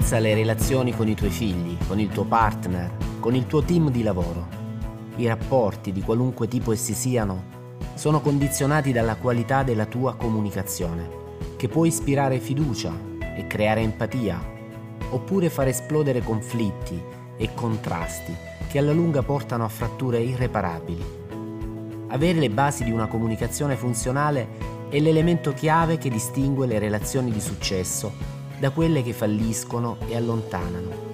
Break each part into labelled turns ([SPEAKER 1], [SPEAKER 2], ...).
[SPEAKER 1] Pensa alle relazioni con i tuoi figli, con il tuo partner, con il tuo team di lavoro. I rapporti, di qualunque tipo essi siano, sono condizionati dalla qualità della tua comunicazione, che può ispirare fiducia e creare empatia, oppure far esplodere conflitti e contrasti che alla lunga portano a fratture irreparabili. Avere le basi di una comunicazione funzionale è l'elemento chiave che distingue le relazioni di successo da quelle che falliscono e allontanano.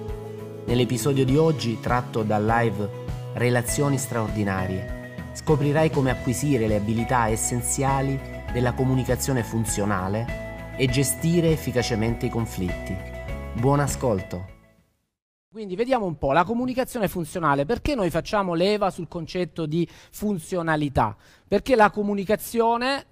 [SPEAKER 1] Nell'episodio di oggi, tratto dal live Relazioni straordinarie, scoprirai come acquisire le abilità essenziali della comunicazione funzionale e gestire efficacemente i conflitti. Buon ascolto!
[SPEAKER 2] Quindi vediamo un po' la comunicazione funzionale, perché noi facciamo leva sul concetto di funzionalità? Perché la comunicazione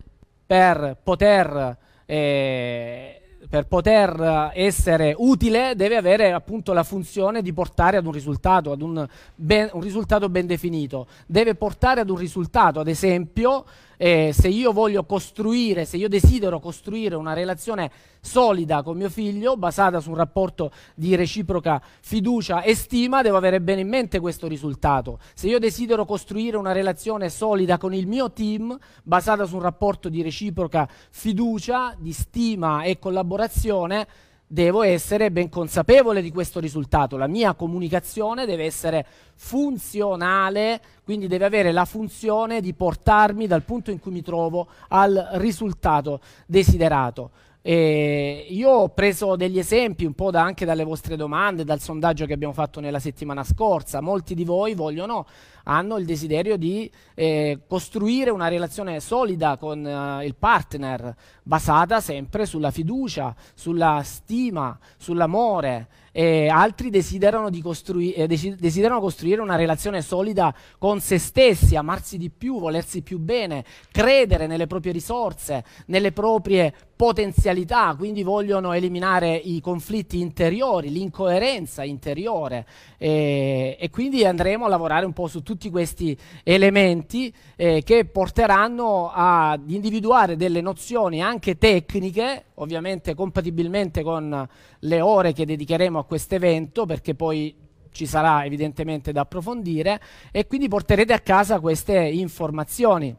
[SPEAKER 2] per poter eh, per poter essere utile deve avere appunto la funzione di portare ad un risultato, ad un, ben, un risultato ben definito. Deve portare ad un risultato, ad esempio, eh, se io voglio costruire, se io desidero costruire una relazione solida con mio figlio, basata su un rapporto di reciproca fiducia e stima, devo avere bene in mente questo risultato. Se io desidero costruire una relazione solida con il mio team, basata su un rapporto di reciproca fiducia, di stima e collaborazione, devo essere ben consapevole di questo risultato. La mia comunicazione deve essere funzionale, quindi deve avere la funzione di portarmi dal punto in cui mi trovo al risultato desiderato. E io ho preso degli esempi un po' da, anche dalle vostre domande, dal sondaggio che abbiamo fatto nella settimana scorsa. Molti di voi vogliono, hanno il desiderio di eh, costruire una relazione solida con uh, il partner, basata sempre sulla fiducia, sulla stima, sull'amore e altri desiderano, costrui- eh, desiderano, costruire una relazione solida con se stessi, amarsi di più, volersi più bene, credere nelle proprie risorse, nelle proprie potenzialità, quindi vogliono eliminare i conflitti interiori, l'incoerenza interiore. E, e quindi andremo a lavorare un po' su tutti questi elementi eh, che porteranno ad individuare delle nozioni anche tecniche, ovviamente compatibilmente con le ore che dedicheremo a questo evento, perché poi ci sarà evidentemente da approfondire e quindi porterete a casa queste informazioni.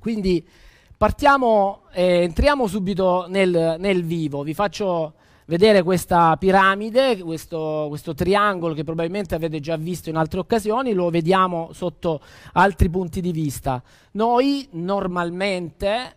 [SPEAKER 2] Quindi partiamo, eh, entriamo subito nel, nel vivo, vi faccio vedere questa piramide, questo, questo, triangolo che probabilmente avete già visto in altre occasioni, lo vediamo sotto altri punti di vista. Noi normalmente,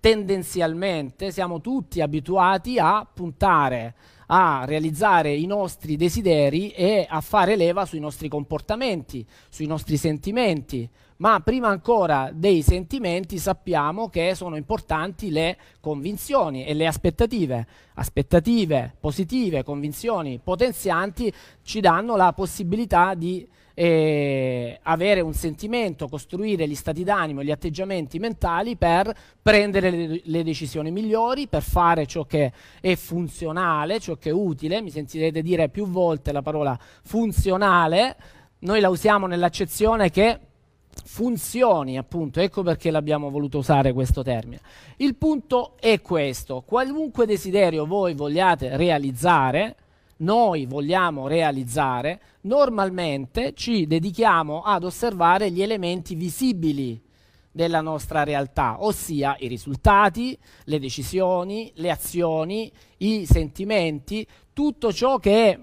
[SPEAKER 2] tendenzialmente, siamo tutti abituati a puntare a realizzare i nostri desideri e a fare leva sui nostri comportamenti, sui nostri sentimenti. Ma prima ancora dei sentimenti sappiamo che sono importanti le convinzioni e le aspettative. Aspettative positive, convinzioni potenzianti ci danno la possibilità di eh, avere un sentimento, costruire gli stati d'animo, gli atteggiamenti mentali per prendere le, le, decisioni migliori, per fare ciò che è funzionale, ciò che è utile. Mi sentirete dire più volte la parola funzionale. Noi la usiamo nell'accezione che funzioni, appunto, ecco perché l'abbiamo voluto usare questo termine. Il punto è questo, qualunque desiderio voi vogliate realizzare, noi vogliamo realizzare, normalmente ci dedichiamo ad osservare gli elementi visibili della nostra realtà, ossia i risultati, le decisioni, le azioni, i sentimenti, tutto ciò che è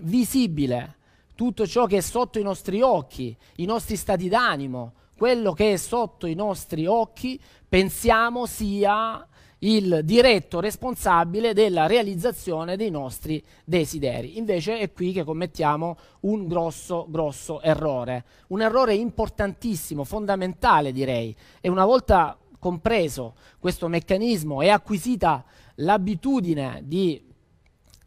[SPEAKER 2] visibile, tutto ciò che è sotto i nostri occhi, i nostri stati d'animo, quello che è sotto i nostri occhi, pensiamo sia il diretto responsabile della realizzazione dei nostri desideri. Invece è qui che commettiamo un grosso, grosso errore, un errore importantissimo, fondamentale direi. E una volta compreso questo meccanismo e acquisita l'abitudine di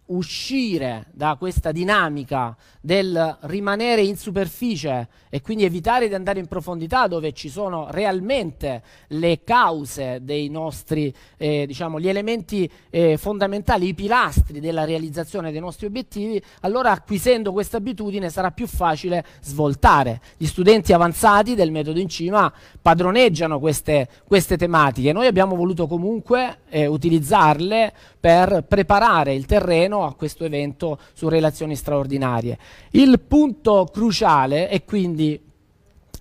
[SPEAKER 2] uscire da questa dinamica del rimanere in superficie e quindi evitare di andare in profondità dove ci sono realmente le cause dei nostri, eh, diciamo, gli elementi eh, fondamentali, i pilastri della realizzazione dei nostri obiettivi, allora acquisendo questa abitudine sarà più facile svoltare. Gli studenti avanzati del metodo in cima padroneggiano queste, queste tematiche. Noi abbiamo voluto comunque eh, utilizzarle per preparare il terreno meno a questo evento su relazioni straordinarie. Il punto cruciale è quindi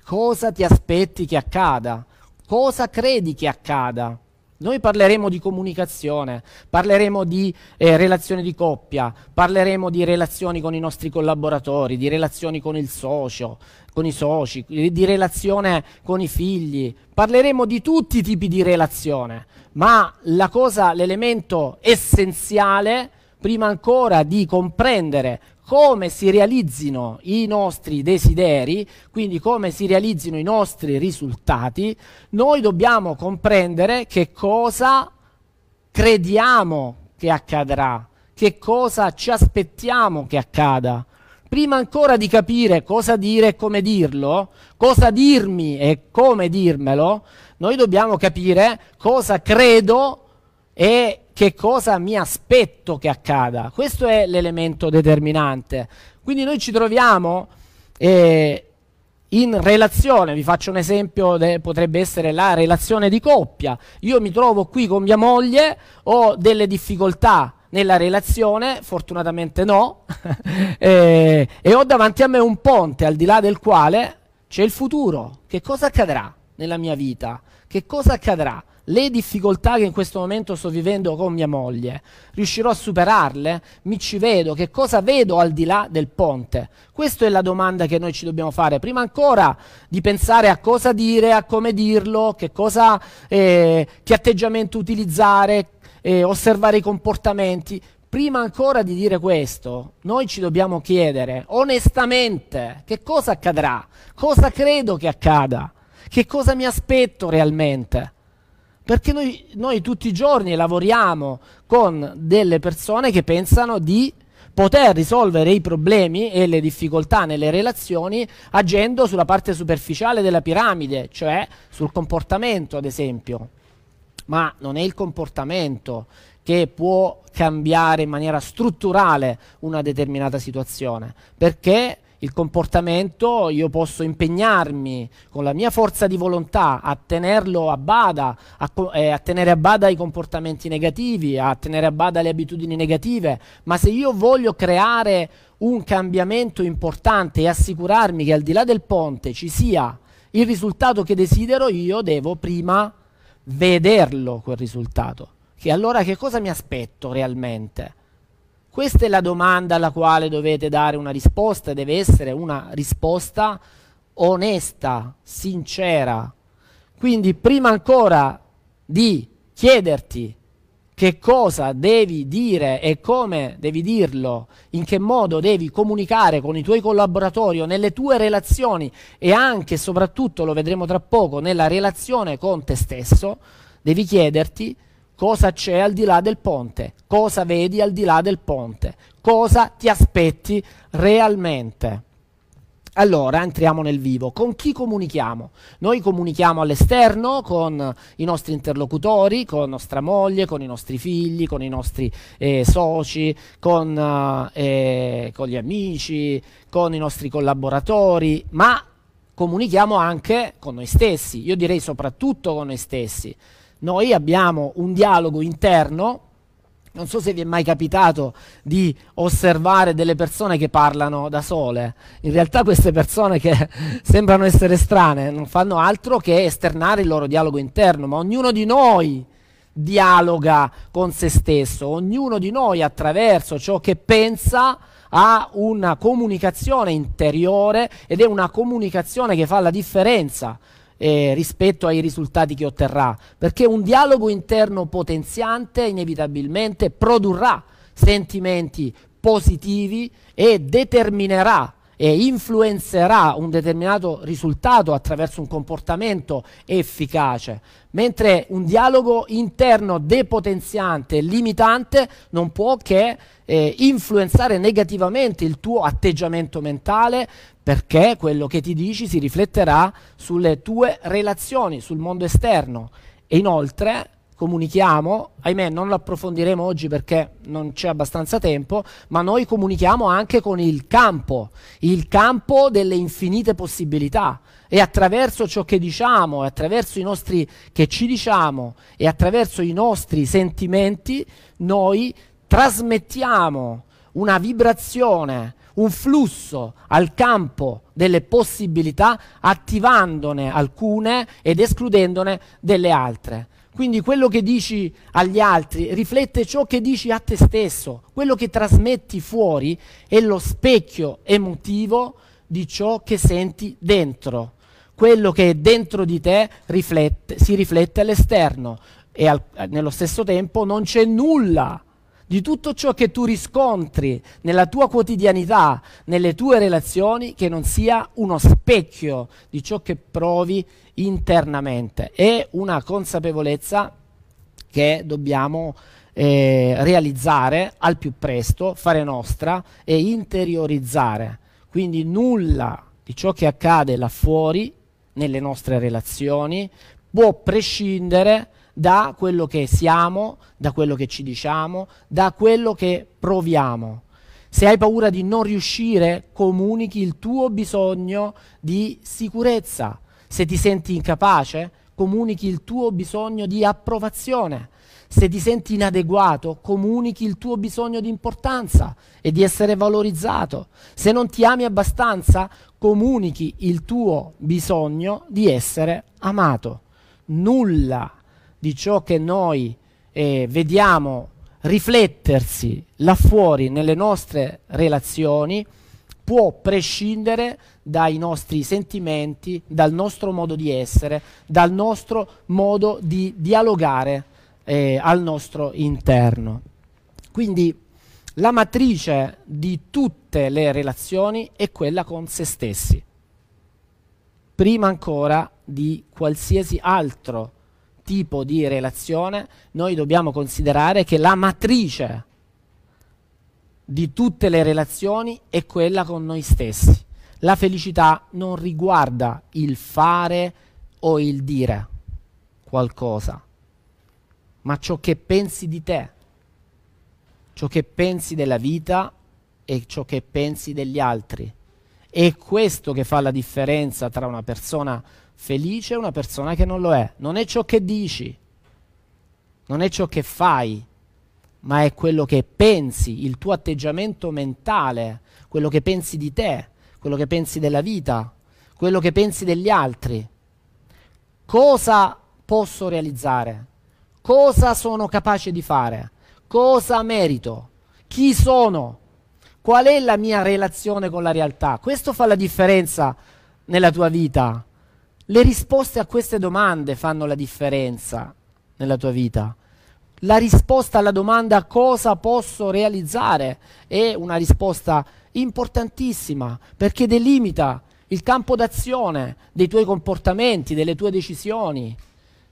[SPEAKER 2] cosa ti aspetti che accada, cosa credi che accada. Noi parleremo di comunicazione, parleremo di eh, relazioni di coppia, parleremo di relazioni con i nostri collaboratori, di relazioni con il socio, con i soci, di relazione con i figli, parleremo di tutti i tipi di relazione, ma la cosa, l'elemento essenziale, prima ancora di comprendere come si realizzino i nostri desideri, quindi come si realizzino i nostri risultati, noi dobbiamo comprendere che cosa crediamo che accadrà, che cosa ci aspettiamo che accada. Prima ancora di capire cosa dire e come dirlo, cosa dirmi e come dirmelo, noi dobbiamo capire cosa credo e che cosa mi aspetto che accada. Questo è l'elemento determinante. Quindi noi ci troviamo eh, in relazione, vi faccio un esempio, de, potrebbe essere la relazione di coppia. Io mi trovo qui con mia moglie, ho delle difficoltà nella relazione, fortunatamente no, eh, e ho davanti a me un ponte al di là del quale c'è il futuro. Che cosa accadrà nella mia vita? Che cosa accadrà? Le difficoltà che in questo momento sto vivendo con mia moglie, riuscirò a superarle? Mi ci vedo? Che cosa vedo al di là del ponte? Questa è la domanda che noi ci dobbiamo fare. Prima ancora di pensare a cosa dire, a come dirlo, che, cosa, eh, che atteggiamento utilizzare, eh, osservare i comportamenti. Prima ancora di dire questo, noi ci dobbiamo chiedere onestamente che cosa accadrà, cosa credo che accada, che cosa mi aspetto realmente. Perché noi, noi tutti i giorni lavoriamo con delle persone che pensano di poter risolvere i problemi e le difficoltà nelle relazioni agendo sulla parte superficiale della piramide, cioè sul comportamento, ad esempio. Ma non è il comportamento che può cambiare in maniera strutturale una determinata situazione, perché il comportamento, io posso impegnarmi con la mia forza di volontà a tenerlo a bada, a, eh, a, tenere a bada i comportamenti negativi, a tenere a bada le abitudini negative, ma se io voglio creare un cambiamento importante e assicurarmi che al di là del ponte ci sia il risultato che desidero, io devo prima vederlo quel risultato. Che allora che cosa mi aspetto realmente? Questa è la domanda alla quale dovete dare una risposta, deve essere una risposta onesta, sincera. Quindi prima ancora di chiederti che cosa devi dire e come devi dirlo, in che modo devi comunicare con i tuoi collaboratori o nelle tue relazioni e anche e soprattutto, lo vedremo tra poco, nella relazione con te stesso, devi chiederti cosa c'è al di là del ponte, cosa vedi al di là del ponte, cosa ti aspetti realmente. Allora entriamo nel vivo. Con chi comunichiamo? Noi comunichiamo all'esterno con i nostri interlocutori, con nostra moglie, con i nostri figli, con i nostri eh, soci, con, eh, con gli amici, con i nostri collaboratori, ma comunichiamo anche con noi stessi. Io direi soprattutto con noi stessi noi abbiamo un dialogo interno non so se vi è mai capitato di osservare delle persone che parlano da sole. In realtà queste persone che sembrano essere strane non fanno altro che esternare il loro dialogo interno, ma ognuno di noi dialoga con se stesso, ognuno di noi attraverso ciò che pensa ha una comunicazione interiore ed è una comunicazione che fa la differenza eh, rispetto ai risultati che otterrà, perché un dialogo interno potenziante inevitabilmente produrrà sentimenti positivi e determinerà e influenzerà un determinato risultato attraverso un comportamento efficace, mentre un dialogo interno depotenziante e limitante non può che eh, influenzare negativamente il tuo atteggiamento mentale perché quello che ti dici si rifletterà sulle tue relazioni, sul mondo esterno. E inoltre comunichiamo, ahimè non lo approfondiremo oggi perché non c'è abbastanza tempo, ma noi comunichiamo anche con il campo, il campo delle infinite possibilità e attraverso ciò che diciamo, attraverso i nostri che ci diciamo e attraverso i nostri sentimenti noi trasmettiamo una vibrazione, un flusso al campo delle possibilità, attivandone alcune ed escludendone delle altre. Quindi quello che dici agli altri riflette ciò che dici a te stesso, quello che trasmetti fuori è lo specchio emotivo di ciò che senti dentro. Quello che è dentro di te riflette, si riflette all'esterno e al, nello stesso tempo non c'è nulla di tutto ciò che tu riscontri nella tua quotidianità, nelle tue relazioni, che non sia uno specchio di ciò che provi internamente. È una consapevolezza che dobbiamo eh, realizzare al più presto, fare nostra e interiorizzare. Quindi nulla di ciò che accade là fuori, nelle nostre relazioni, può prescindere da quello che siamo, da quello che ci diciamo, da quello che proviamo. Se hai paura di non riuscire, comunichi il tuo bisogno di sicurezza. Se ti senti incapace, comunichi il tuo bisogno di approvazione. Se ti senti inadeguato, comunichi il tuo bisogno di importanza e di essere valorizzato. Se non ti ami abbastanza, comunichi il tuo bisogno di essere amato. Nulla di ciò che noi eh, vediamo riflettersi là fuori nelle nostre relazioni può prescindere dai nostri sentimenti, dal nostro modo di essere, dal nostro modo di dialogare eh, al nostro interno. Quindi la matrice di tutte le relazioni è quella con se stessi, prima ancora di qualsiasi altro tipo di relazione, noi dobbiamo considerare che la matrice di tutte le relazioni è quella con noi stessi. La felicità non riguarda il fare o il dire qualcosa, ma ciò che pensi di te, ciò che pensi della vita e ciò che pensi degli altri. È questo che fa la differenza tra una persona Felice è una persona che non lo è. Non è ciò che dici, non è ciò che fai, ma è quello che pensi, il tuo atteggiamento mentale, quello che pensi di te, quello che pensi della vita, quello che pensi degli altri. Cosa posso realizzare? Cosa sono capace di fare? Cosa merito? Chi sono? Qual è la mia relazione con la realtà? Questo fa la differenza nella tua vita. Le risposte a queste domande fanno la differenza nella tua vita. La risposta alla domanda cosa posso realizzare è una risposta importantissima perché delimita il campo d'azione dei tuoi comportamenti, delle tue decisioni.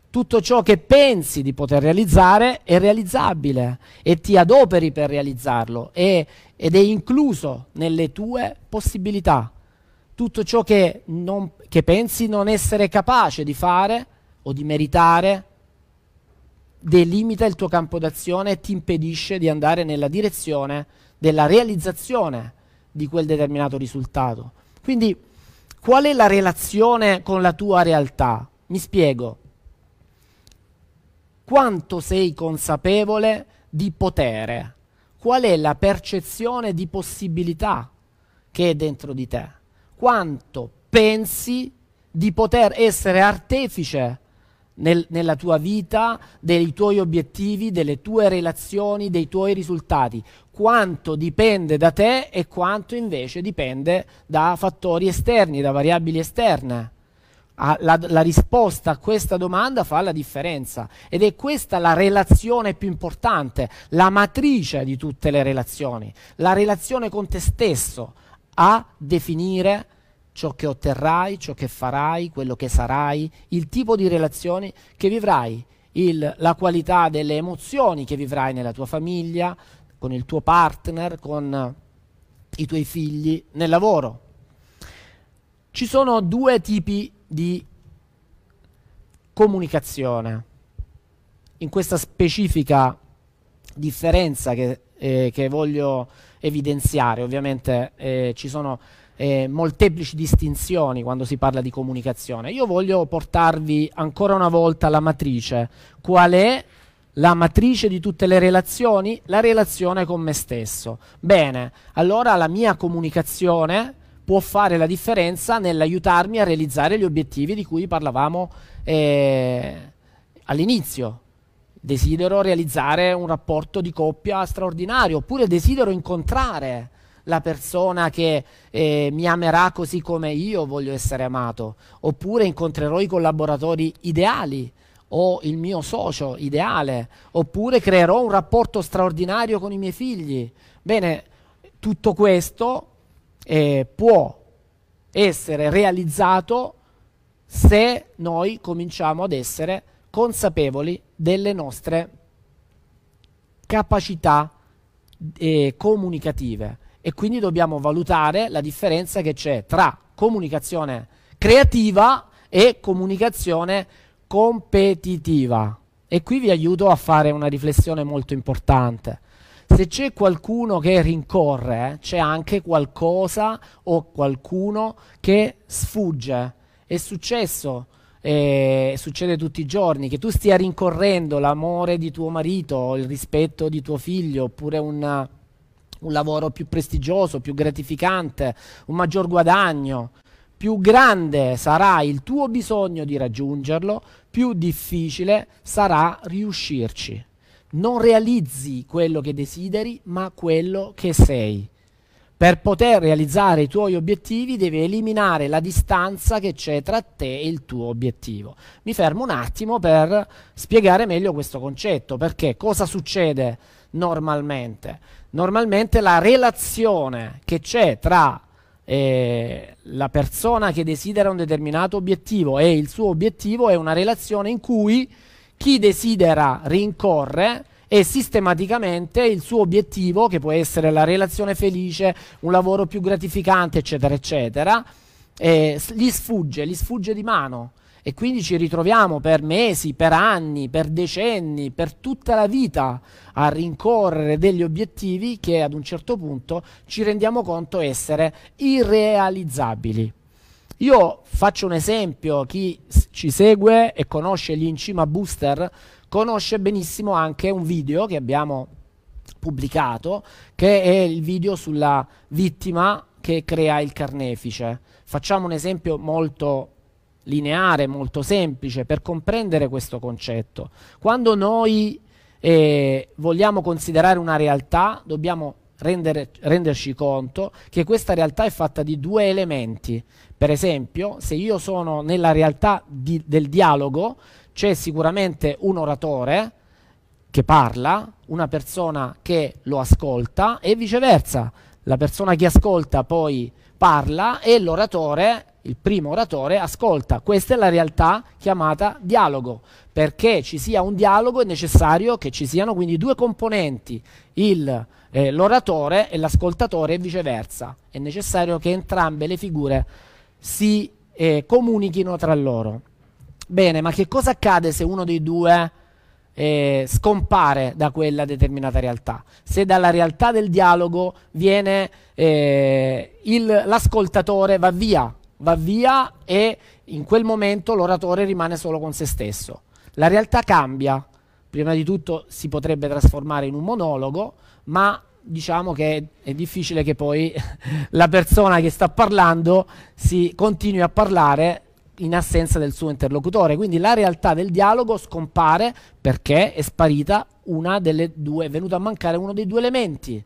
[SPEAKER 2] Tutto ciò che pensi di poter realizzare è realizzabile e ti adoperi per realizzarlo è, ed è incluso nelle tue possibilità tutto ciò che, non, che pensi non essere capace di fare o di meritare delimita il tuo campo d'azione e ti impedisce di andare nella direzione della realizzazione di quel determinato risultato. Quindi qual è la relazione con la tua realtà? Mi spiego. Quanto sei consapevole di potere? Qual è la percezione di possibilità che è dentro di te? Quanto pensi di poter essere artefice nel, nella tua vita, dei tuoi obiettivi, delle tue relazioni, dei tuoi risultati. Quanto dipende da te e quanto invece dipende da fattori esterni, da variabili esterne. La, la, risposta a questa domanda fa la differenza ed è questa la relazione più importante, la matrice di tutte le relazioni, la relazione con te stesso, a definire ciò che otterrai, ciò che farai, quello che sarai, il tipo di relazioni che vivrai, il, la qualità delle emozioni che vivrai nella tua famiglia, con il tuo partner, con i tuoi figli, nel lavoro. Ci sono due tipi di comunicazione. In questa specifica differenza che, eh, che voglio evidenziare. Ovviamente eh, ci sono eh, molteplici distinzioni quando si parla di comunicazione. Io voglio portarvi ancora una volta la matrice. Qual è la matrice di tutte le relazioni? La relazione con me stesso. Bene, allora la mia comunicazione può fare la differenza nell'aiutarmi a realizzare gli obiettivi di cui parlavamo eh, all'inizio. Desidero realizzare un rapporto di coppia straordinario, oppure desidero incontrare la persona che eh, mi amerà così come io voglio essere amato, oppure incontrerò i collaboratori ideali o il mio socio ideale, oppure creerò un rapporto straordinario con i miei figli. Bene, tutto questo eh, può essere realizzato se noi cominciamo ad essere consapevoli delle nostre capacità eh, comunicative e quindi dobbiamo valutare la differenza che c'è tra comunicazione creativa e comunicazione competitiva. E qui vi aiuto a fare una riflessione molto importante. Se c'è qualcuno che rincorre, c'è anche qualcosa o qualcuno che sfugge. È successo eh, succede tutti i giorni, che tu stia rincorrendo l'amore di tuo marito, il rispetto di tuo figlio, oppure un, un lavoro più prestigioso, più gratificante, un maggior guadagno, più grande sarà il tuo bisogno di raggiungerlo, più difficile sarà riuscirci. Non realizzi quello che desideri, ma quello che sei. Per poter realizzare i tuoi obiettivi devi eliminare la distanza che c'è tra te e il tuo obiettivo. Mi fermo un attimo per spiegare meglio questo concetto, perché cosa succede normalmente? Normalmente la relazione che c'è tra eh, la persona che desidera un determinato obiettivo e il suo obiettivo è una relazione in cui chi desidera rincorre e sistematicamente il suo obiettivo, che può essere la relazione felice, un lavoro più gratificante, eccetera, eccetera, eh, gli sfugge, gli sfugge di mano. E quindi ci ritroviamo per mesi, per anni, per decenni, per tutta la vita a rincorrere degli obiettivi che ad un certo punto ci rendiamo conto essere irrealizzabili. Io faccio un esempio, chi ci segue e conosce gli Incima Booster conosce benissimo anche un video che abbiamo pubblicato, che è il video sulla vittima che crea il carnefice. Facciamo un esempio molto lineare, molto semplice per comprendere questo concetto. Quando noi eh, vogliamo considerare una realtà, dobbiamo rendere, renderci conto che questa realtà è fatta di due elementi. Per esempio, se io sono nella realtà di, del dialogo, c'è sicuramente un oratore che parla, una persona che lo ascolta e viceversa. La persona che ascolta poi parla e l'oratore, il primo oratore, ascolta. Questa è la realtà chiamata dialogo. Perché ci sia un dialogo è necessario che ci siano quindi due componenti, il, eh, l'oratore e l'ascoltatore e viceversa. È necessario che entrambe le figure si eh, comunichino tra loro. Bene, ma che cosa accade se uno dei due eh, scompare da quella determinata realtà? Se dalla realtà del dialogo viene eh, il, l'ascoltatore va via, va via e in quel momento l'oratore rimane solo con se stesso. La realtà cambia. Prima di tutto si potrebbe trasformare in un monologo, ma diciamo che è difficile che poi la persona che sta parlando si continui a parlare in assenza del suo interlocutore. Quindi la realtà del dialogo scompare perché è sparita una delle due, è venuto a mancare uno dei due elementi.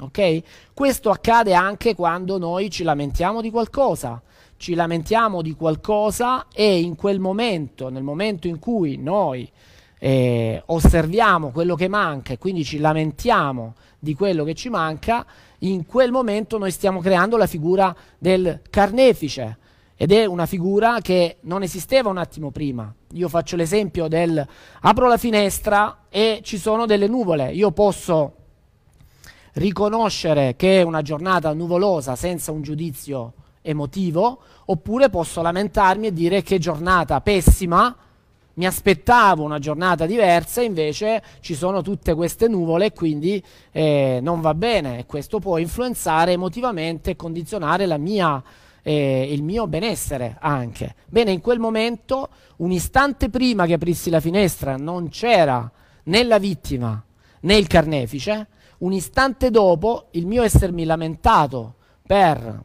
[SPEAKER 2] Ok? Questo accade anche quando noi ci lamentiamo di qualcosa. Ci lamentiamo di qualcosa e in quel momento, nel momento in cui noi eh, osserviamo quello che manca e quindi ci lamentiamo di quello che ci manca, in quel momento noi stiamo creando la figura del carnefice ed è una figura che non esisteva un attimo prima. Io faccio l'esempio del apro la finestra e ci sono delle nuvole. Io posso riconoscere che è una giornata nuvolosa senza un giudizio emotivo, oppure posso lamentarmi e dire che giornata pessima, mi aspettavo una giornata diversa, invece ci sono tutte queste nuvole e quindi eh, non va bene questo può influenzare emotivamente e condizionare la mia eh, il mio benessere anche. Bene, in quel momento, un istante prima che aprissi la finestra, non c'era né la vittima né il carnefice, un istante dopo il mio essermi lamentato per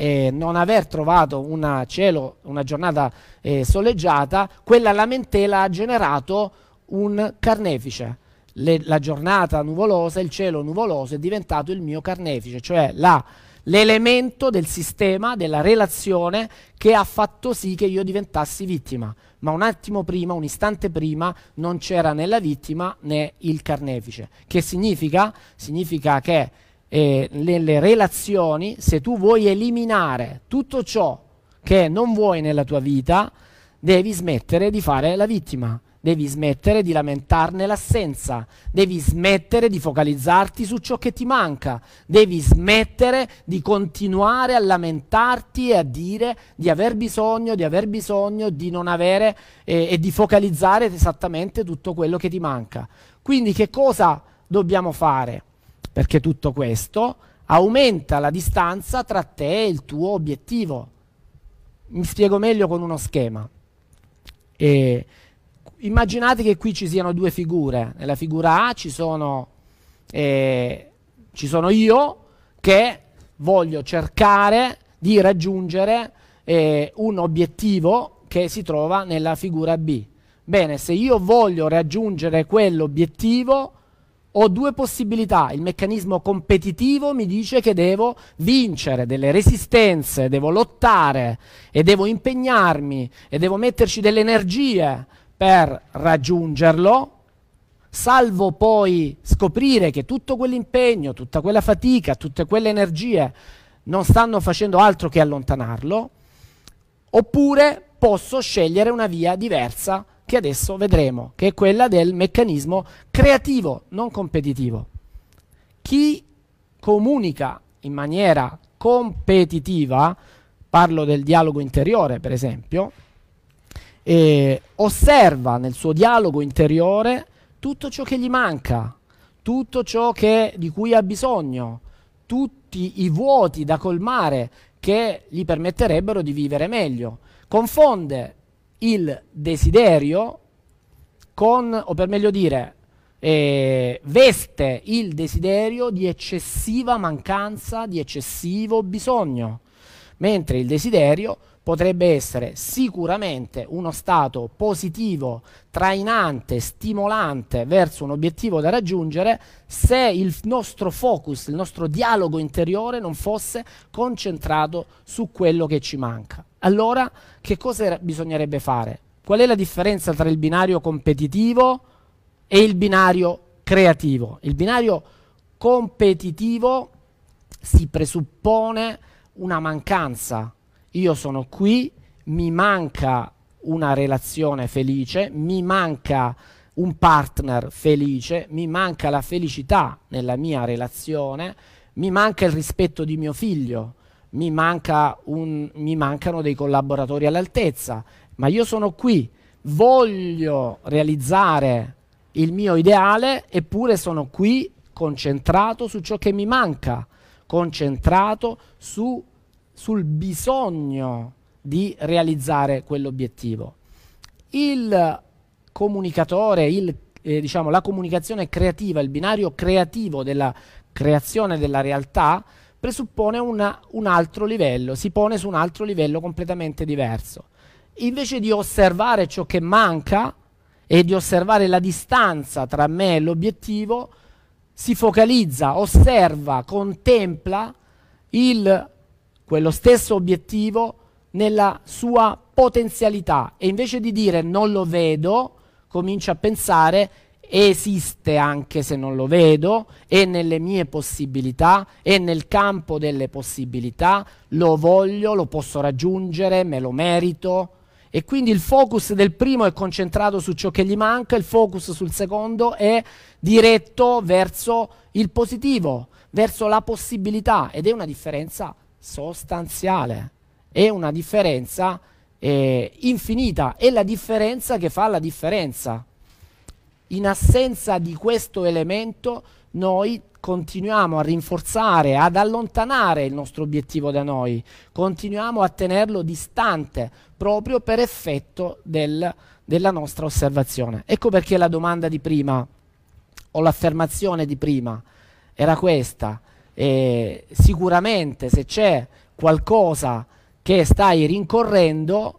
[SPEAKER 2] eh, non aver trovato una cielo, una giornata eh, soleggiata, quella lamentela ha generato un carnefice. Le, la giornata nuvolosa, il cielo nuvoloso è diventato il mio carnefice, cioè la, l'elemento del sistema, della relazione che ha fatto sì che io diventassi vittima. Ma un attimo prima, un istante prima, non c'era né la vittima né il carnefice. Che significa? Significa che eh, nelle relazioni, se tu vuoi eliminare tutto ciò che non vuoi nella tua vita, devi smettere di fare la vittima, devi smettere di lamentarne l'assenza, devi smettere di focalizzarti su ciò che ti manca, devi smettere di continuare a lamentarti e a dire di aver bisogno, di aver bisogno, di non avere eh, e di focalizzare esattamente tutto quello che ti manca. Quindi che cosa dobbiamo fare? perché tutto questo aumenta la distanza tra te e il tuo obiettivo. Mi spiego meglio con uno schema. E immaginate che qui ci siano due figure. Nella figura A ci sono, eh, ci sono io che voglio cercare di raggiungere eh, un obiettivo che si trova nella figura B. Bene, se io voglio raggiungere quell'obiettivo, ho due possibilità. Il meccanismo competitivo mi dice che devo vincere delle resistenze, devo lottare e devo impegnarmi e devo metterci delle energie per raggiungerlo, salvo poi scoprire che tutto quell'impegno, tutta quella fatica, tutte quelle energie non stanno facendo altro che allontanarlo, oppure posso scegliere una via diversa che adesso vedremo, che è quella del meccanismo creativo, non competitivo. Chi comunica in maniera competitiva, parlo del dialogo interiore per esempio, eh, osserva nel suo dialogo interiore tutto ciò che gli manca, tutto ciò che, di cui ha bisogno, tutti i vuoti da colmare che gli permetterebbero di vivere meglio. Confonde il desiderio con, o per meglio dire, eh, veste il desiderio di eccessiva mancanza, di eccessivo bisogno, mentre il desiderio potrebbe essere sicuramente uno stato positivo, trainante, stimolante verso un obiettivo da raggiungere se il nostro focus, il nostro dialogo interiore non fosse concentrato su quello che ci manca. Allora, che cosa bisognerebbe fare? Qual è la differenza tra il binario competitivo e il binario creativo? Il binario competitivo si presuppone una mancanza io sono qui, mi manca una relazione felice, mi manca un partner felice, mi manca la felicità nella mia relazione, mi manca il rispetto di mio figlio, mi, manca un, mi mancano dei collaboratori all'altezza, ma io sono qui, voglio realizzare il mio ideale, eppure sono qui concentrato su ciò che mi manca, concentrato su sul bisogno di realizzare quell'obiettivo. Il comunicatore, il, eh, diciamo, la comunicazione creativa, il binario creativo della creazione della realtà presuppone una, un altro livello, si pone su un altro livello completamente diverso. Invece di osservare ciò che manca e di osservare la distanza tra me e l'obiettivo, si focalizza, osserva, contempla il quello stesso obiettivo nella sua potenzialità e invece di dire non lo vedo, comincia a pensare esiste anche se non lo vedo, è nelle mie possibilità, è nel campo delle possibilità, lo voglio, lo posso raggiungere, me lo merito. E quindi il focus del primo è concentrato su ciò che gli manca, il focus sul secondo è diretto verso il positivo, verso la possibilità ed è una differenza sostanziale, è una differenza eh, infinita, è la differenza che fa la differenza. In assenza di questo elemento noi continuiamo a rinforzare, ad allontanare il nostro obiettivo da noi, continuiamo a tenerlo distante proprio per effetto del, della nostra osservazione. Ecco perché la domanda di prima o l'affermazione di prima era questa. Eh, sicuramente se c'è qualcosa che stai rincorrendo,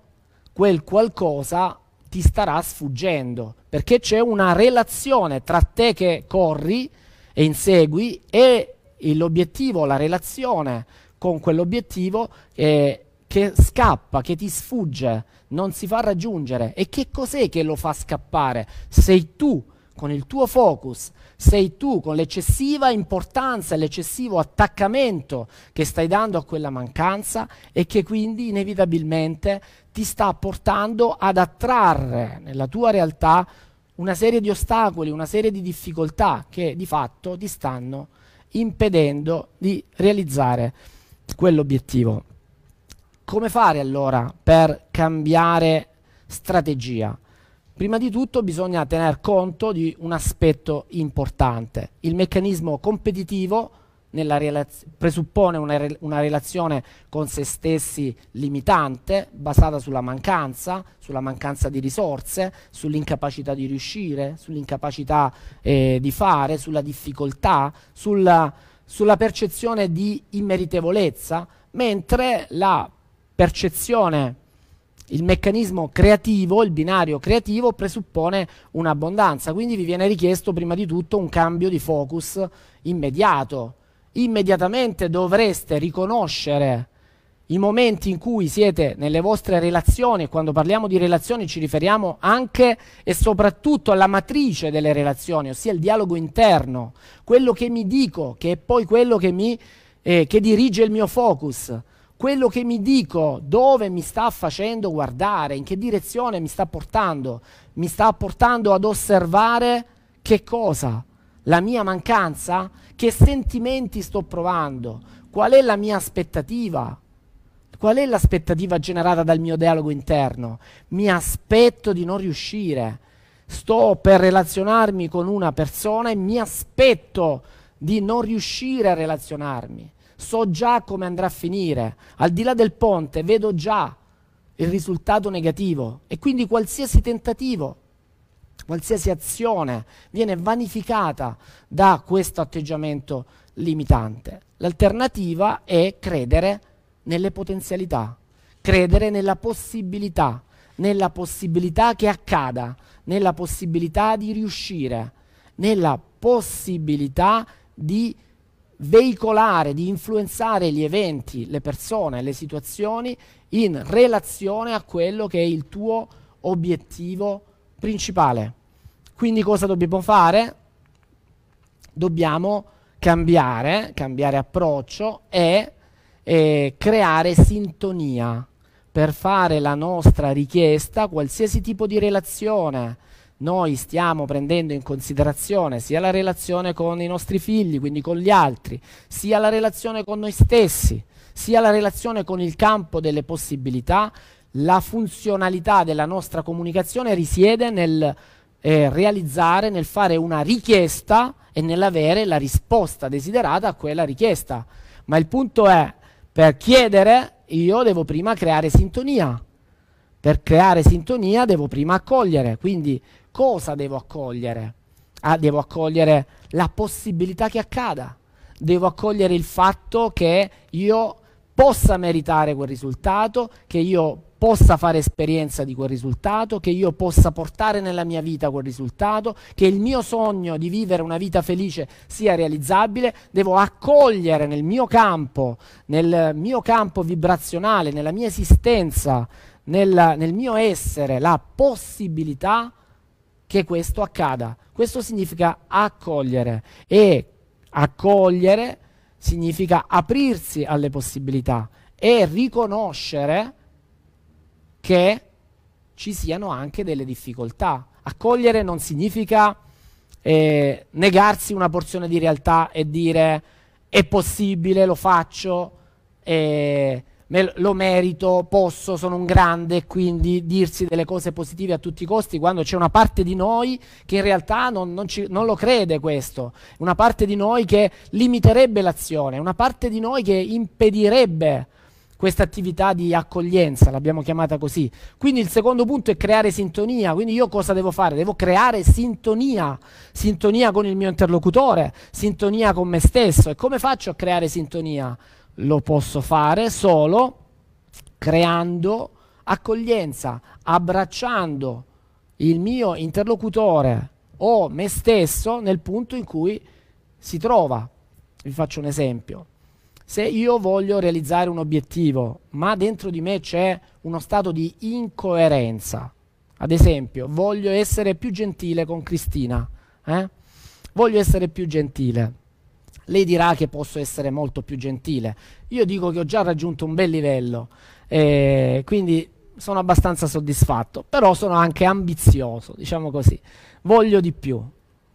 [SPEAKER 2] quel qualcosa ti starà sfuggendo, perché c'è una relazione tra te che corri e insegui e l'obiettivo, la relazione con quell'obiettivo eh, che scappa, che ti sfugge, non si fa raggiungere. E che cos'è che lo fa scappare? Sei tu con il tuo focus, sei tu con l'eccessiva importanza e l'eccessivo attaccamento che stai dando a quella mancanza e che quindi inevitabilmente ti sta portando ad attrarre nella tua realtà una serie di ostacoli, una serie di difficoltà che di fatto ti stanno impedendo di realizzare quell'obiettivo. Come fare allora per cambiare strategia? Prima di tutto bisogna tener conto di un aspetto importante. Il meccanismo competitivo relaz- presuppone una, re- una, relazione con se stessi limitante, basata sulla mancanza, sulla mancanza di risorse, sull'incapacità di riuscire, sull'incapacità eh, di fare, sulla difficoltà, sulla, sulla percezione di immeritevolezza, mentre la percezione il meccanismo creativo, il binario creativo, presuppone un'abbondanza, quindi vi viene richiesto prima di tutto un cambio di focus immediato, immediatamente dovreste riconoscere i momenti in cui siete nelle vostre relazioni, e quando parliamo di relazioni ci riferiamo anche e soprattutto alla matrice delle relazioni, ossia il dialogo interno, quello che mi dico, che è poi quello che, mi, eh, che dirige il mio focus, quello che mi dico, dove mi sta facendo guardare, in che direzione mi sta portando, mi sta portando ad osservare che cosa? La mia mancanza? Che sentimenti sto provando? Qual è la mia aspettativa? Qual è l'aspettativa generata dal mio dialogo interno? Mi aspetto di non riuscire. Sto per relazionarmi con una persona e mi aspetto di non riuscire a relazionarmi. So già come andrà a finire. Al di là del ponte vedo già il risultato negativo e quindi qualsiasi tentativo qualsiasi azione viene vanificata da questo atteggiamento limitante. L'alternativa è credere nelle potenzialità, credere nella possibilità, nella possibilità che accada, nella possibilità di riuscire, nella possibilità di veicolare, di influenzare gli eventi, le persone, le situazioni in relazione a quello che è il tuo obiettivo principale. Quindi cosa dobbiamo fare? Dobbiamo cambiare, cambiare approccio e eh, creare sintonia per fare la nostra richiesta, qualsiasi tipo di relazione noi stiamo prendendo in considerazione sia la relazione con i nostri figli, quindi con gli altri, sia la relazione con noi stessi, sia la relazione con il campo delle possibilità, la funzionalità della nostra comunicazione risiede nel eh, realizzare, nel fare una richiesta e nell'avere la risposta desiderata a quella richiesta. Ma il punto è, per chiedere io devo prima creare sintonia. Per creare sintonia devo prima accogliere. Quindi cosa devo accogliere? Ah, devo accogliere la possibilità che accada. Devo accogliere il fatto che io possa meritare quel risultato, che io possa fare esperienza di quel risultato, che io possa portare nella mia vita quel risultato, che il mio sogno di vivere una vita felice sia realizzabile, devo accogliere nel mio campo, nel mio campo vibrazionale, nella mia esistenza, nel, nel mio essere, la possibilità che questo accada. Questo significa accogliere e accogliere significa aprirsi alle possibilità e riconoscere che ci siano anche delle difficoltà. Accogliere non significa eh, negarsi una porzione di realtà e dire è possibile, lo faccio, eh, me lo merito, posso, sono un grande, quindi dirsi delle cose positive a tutti i costi quando c'è una parte di noi che in realtà non, non, ci, non lo crede questo, una parte di noi che limiterebbe l'azione, una parte di noi che impedirebbe questa attività di accoglienza, l'abbiamo chiamata così. Quindi il secondo punto è creare sintonia, quindi io cosa devo fare? Devo creare sintonia, sintonia con il mio interlocutore, sintonia con me stesso. E come faccio a creare sintonia? Lo posso fare solo creando accoglienza, abbracciando il mio interlocutore o me stesso nel punto in cui si trova. Vi faccio un esempio se io voglio realizzare un obiettivo, ma dentro di me c'è uno stato di incoerenza, ad esempio, voglio essere più gentile con Cristina, eh? voglio essere più gentile. Lei dirà che posso essere molto più gentile. Io dico che ho già raggiunto un bel livello, eh, quindi sono abbastanza soddisfatto, però sono anche ambizioso, diciamo così. Voglio di più,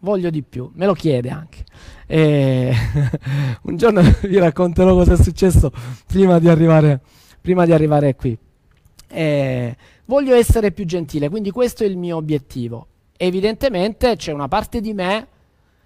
[SPEAKER 2] voglio di più, me lo chiede anche. E un giorno vi racconterò cosa è successo prima di arrivare, prima di arrivare qui. E voglio essere più gentile, quindi questo è il mio obiettivo. Evidentemente c'è una parte di me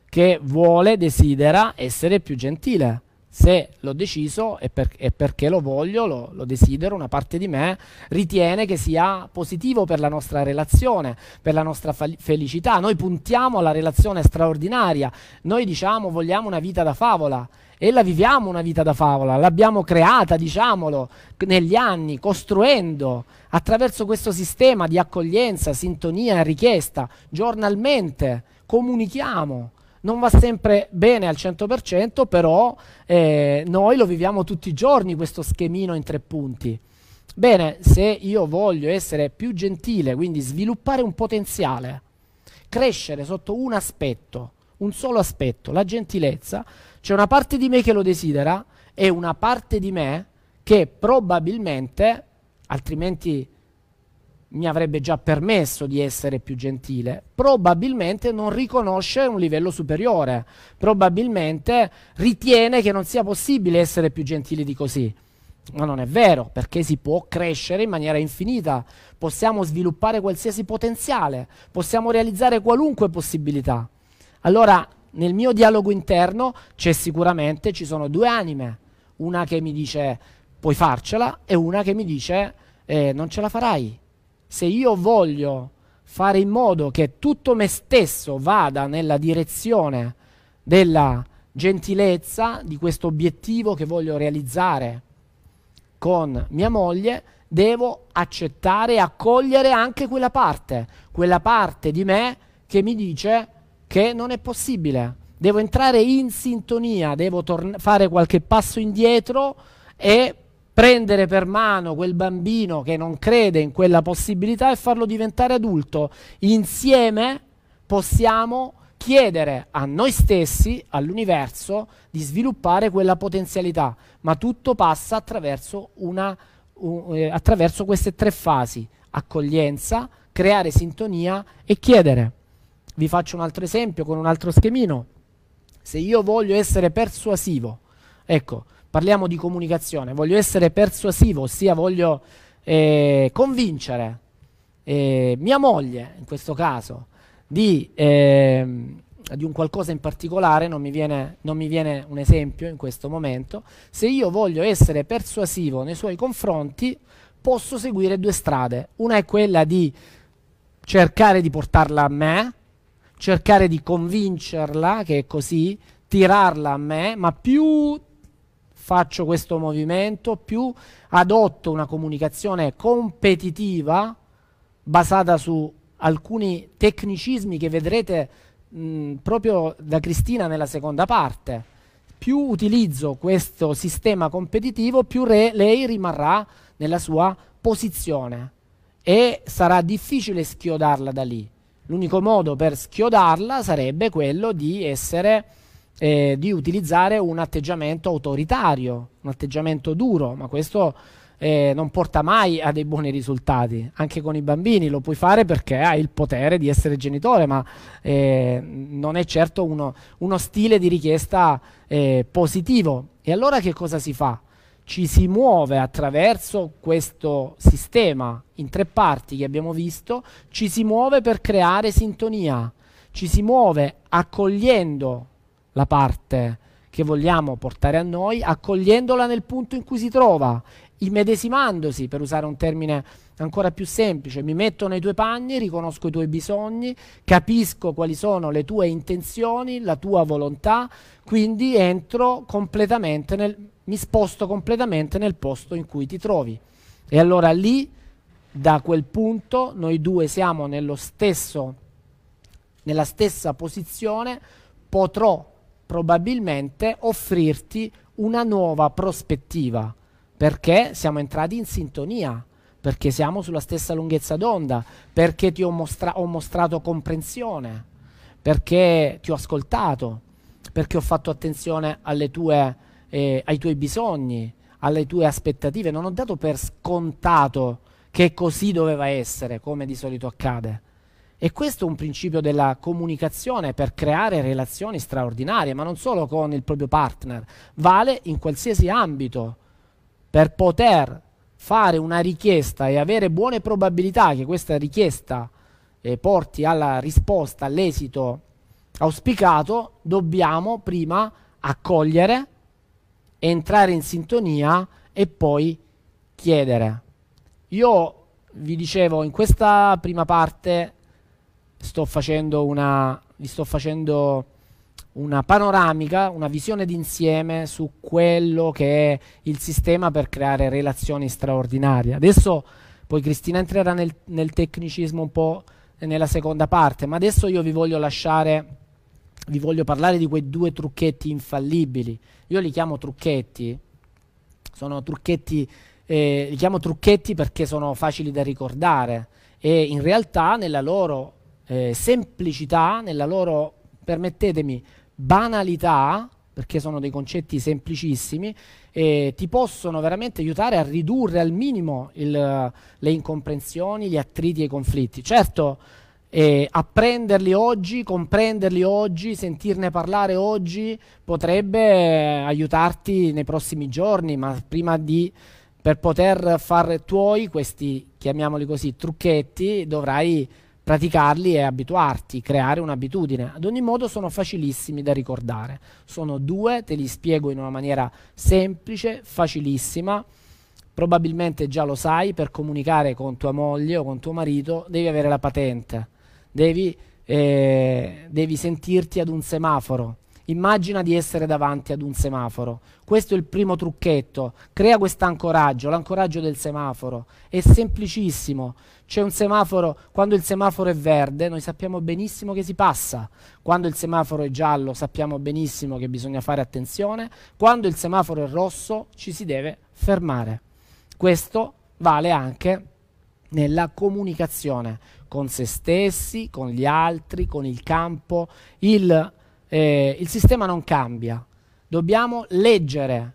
[SPEAKER 2] che vuole, desidera essere più gentile. Se l'ho deciso è, per, è, perché lo voglio, lo, lo, desidero, una parte di me ritiene che sia positivo per la nostra relazione, per la nostra fa- felicità. Noi puntiamo alla relazione straordinaria, noi diciamo vogliamo una vita da favola. E la viviamo una vita da favola, l'abbiamo creata, diciamolo, negli anni, costruendo attraverso questo sistema di accoglienza, sintonia e richiesta, giornalmente comunichiamo non va sempre bene al 100%, però eh, noi lo viviamo tutti i giorni questo schemino in tre punti. Bene, se io voglio essere più gentile, quindi sviluppare un potenziale, crescere sotto un aspetto, un solo aspetto, la gentilezza, c'è una parte di me che lo desidera e una parte di me che probabilmente, altrimenti mi avrebbe già permesso di essere più gentile, probabilmente non riconosce un livello superiore, probabilmente ritiene che non sia possibile essere più gentili di così. Ma non è vero, perché si può crescere in maniera infinita, possiamo sviluppare qualsiasi potenziale, possiamo realizzare qualunque possibilità. Allora, nel mio dialogo interno c'è sicuramente, ci sono due anime, una che mi dice puoi farcela e una che mi dice eh, non ce la farai, se io voglio fare in modo che tutto me stesso vada nella direzione della gentilezza, di questo obiettivo che voglio realizzare con mia moglie, devo accettare e accogliere anche quella parte, quella parte di me che mi dice che non è possibile. Devo entrare in sintonia, devo torn- fare qualche passo indietro e prendere per mano quel bambino che non crede in quella possibilità e farlo diventare adulto. Insieme possiamo chiedere a noi stessi, all'universo, di sviluppare quella potenzialità, ma tutto passa attraverso, una, uh, eh, attraverso queste tre fasi, accoglienza, creare sintonia e chiedere. Vi faccio un altro esempio con un altro schemino. Se io voglio essere persuasivo, ecco, parliamo di comunicazione, voglio essere persuasivo, ossia voglio eh, convincere eh, mia moglie, in questo caso, di, eh, di, un qualcosa in particolare, non mi, viene, non mi viene un esempio in questo momento, se io voglio essere persuasivo nei suoi confronti, posso seguire due strade. Una è quella di cercare di portarla a me, cercare di convincerla che è così, tirarla a me, ma più faccio questo movimento, più adotto una comunicazione competitiva basata su alcuni tecnicismi che vedrete mh, proprio da Cristina nella seconda parte. Più utilizzo questo sistema competitivo, più re, lei rimarrà nella sua posizione e sarà difficile schiodarla da lì. L'unico modo per schiodarla sarebbe quello di essere eh, di utilizzare un atteggiamento autoritario, un atteggiamento duro, ma questo eh, non porta mai a dei buoni risultati. Anche con i bambini lo puoi fare perché hai il potere di essere genitore, ma eh, non è certo uno, uno, stile di richiesta eh, positivo. E allora che cosa si fa? ci si muove attraverso questo sistema in tre parti che abbiamo visto, ci si muove per creare sintonia, ci si muove accogliendo la parte che vogliamo portare a noi, accogliendola nel punto in cui si trova, immedesimandosi, per usare un termine ancora più semplice, mi metto nei tuoi panni, riconosco i tuoi bisogni, capisco quali sono le tue intenzioni, la tua volontà, quindi entro completamente nel, mi sposto completamente nel posto in cui ti trovi. E allora lì, da quel punto, noi due siamo nello stesso, nella stessa posizione, potrò probabilmente offrirti una nuova prospettiva, perché siamo entrati in sintonia perché siamo sulla stessa lunghezza d'onda, perché ti ho, mostra- ho mostrato comprensione, perché ti ho ascoltato, perché ho fatto attenzione tue, eh, ai tuoi bisogni, alle tue aspettative, non ho dato per scontato che così doveva essere, come di solito accade. E questo è un principio della comunicazione per creare relazioni straordinarie, ma non solo con il proprio partner, vale in qualsiasi ambito per poter fare una richiesta e avere buone probabilità che questa richiesta eh, porti alla risposta, all'esito auspicato, dobbiamo prima accogliere, entrare in sintonia e poi chiedere. Io vi dicevo, in questa prima parte sto facendo una, vi sto facendo una panoramica, una visione d'insieme su quello che è il sistema per creare relazioni straordinarie. Adesso poi Cristina entrerà nel, nel tecnicismo un po' nella seconda parte, ma adesso io vi voglio lasciare, vi voglio parlare di quei due trucchetti infallibili. Io li chiamo trucchetti, sono trucchetti, eh, li chiamo trucchetti perché sono facili da ricordare e in realtà nella loro eh, semplicità, nella loro, permettetemi, banalità, perché sono dei concetti semplicissimi, eh, ti possono veramente aiutare a ridurre al minimo il, le incomprensioni, gli attriti e i conflitti. Certo, eh, apprenderli oggi, comprenderli oggi, sentirne parlare oggi potrebbe eh, aiutarti nei prossimi giorni, ma prima di per poter fare tuoi questi, chiamiamoli così, trucchetti, dovrai praticarli e abituarti, creare un'abitudine. Ad ogni modo sono facilissimi da ricordare. Sono due, te li spiego in una maniera semplice, facilissima. Probabilmente già lo sai, per comunicare con tua moglie o con tuo marito devi avere la patente, devi, eh, devi sentirti ad un semaforo Immagina di essere davanti ad un semaforo. Questo è il primo trucchetto. Crea questo ancoraggio, l'ancoraggio del semaforo. È semplicissimo. C'è un semaforo, quando il semaforo è verde, noi sappiamo benissimo che si passa. Quando il semaforo è giallo, sappiamo benissimo che bisogna fare attenzione. Quando il semaforo è rosso, ci si deve fermare. Questo vale anche nella comunicazione con se stessi, con gli altri, con il campo. Il eh, il sistema non cambia, dobbiamo leggere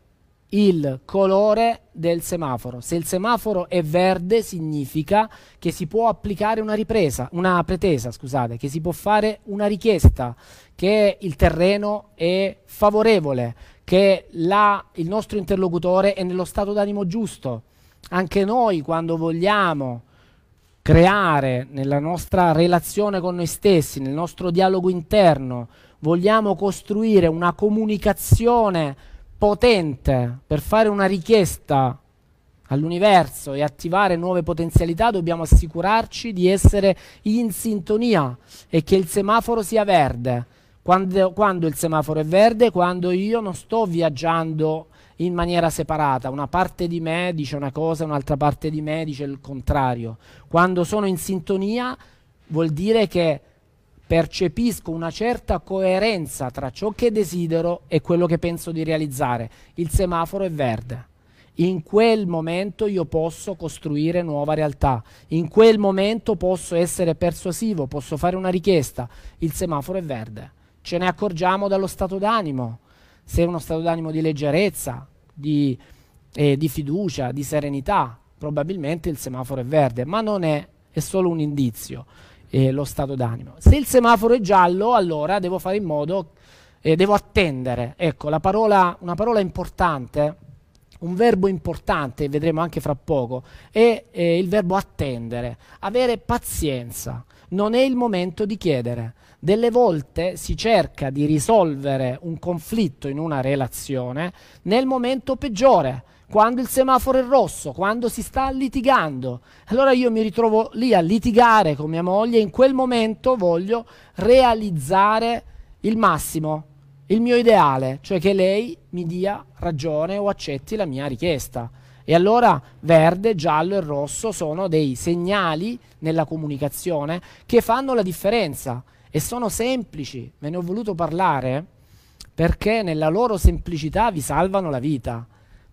[SPEAKER 2] il colore del semaforo. Se il semaforo è verde significa che si può applicare una ripresa, una pretesa, scusate, che si può fare una richiesta, che il terreno è favorevole, che la, il nostro interlocutore è nello stato d'animo giusto. Anche noi quando vogliamo creare nella nostra relazione con noi stessi, nel nostro dialogo interno, vogliamo costruire una comunicazione potente per fare una richiesta all'universo e attivare nuove potenzialità, dobbiamo assicurarci di essere in sintonia e che il semaforo sia verde. Quando, quando, il semaforo è verde, quando io non sto viaggiando in maniera separata, una parte di me dice una cosa, un'altra parte di me dice il contrario. Quando sono in sintonia vuol dire che percepisco una certa coerenza tra ciò che desidero e quello che penso di realizzare. Il semaforo è verde. In quel momento io posso costruire nuova realtà, in quel momento posso essere persuasivo, posso fare una richiesta. Il semaforo è verde. Ce ne accorgiamo dallo stato d'animo. Se è uno stato d'animo di leggerezza, di, eh, di fiducia, di serenità, probabilmente il semaforo è verde, ma non è, è solo un indizio eh, lo stato d'animo. Se il semaforo è giallo, allora devo fare in modo, eh, devo attendere. Ecco, parola, una parola importante, un verbo importante, vedremo anche fra poco, è eh, il verbo attendere, avere pazienza. Non è il momento di chiedere. Delle volte si cerca di risolvere un conflitto in una relazione nel momento peggiore, quando il semaforo è rosso, quando si sta litigando. Allora io mi ritrovo lì a litigare con mia moglie in quel momento voglio realizzare il massimo, il mio ideale, cioè che lei mi dia ragione o accetti la mia richiesta. E allora verde, giallo e rosso sono dei segnali nella comunicazione che fanno la differenza e sono semplici. Ve ne ho voluto parlare perché nella loro semplicità vi salvano la vita.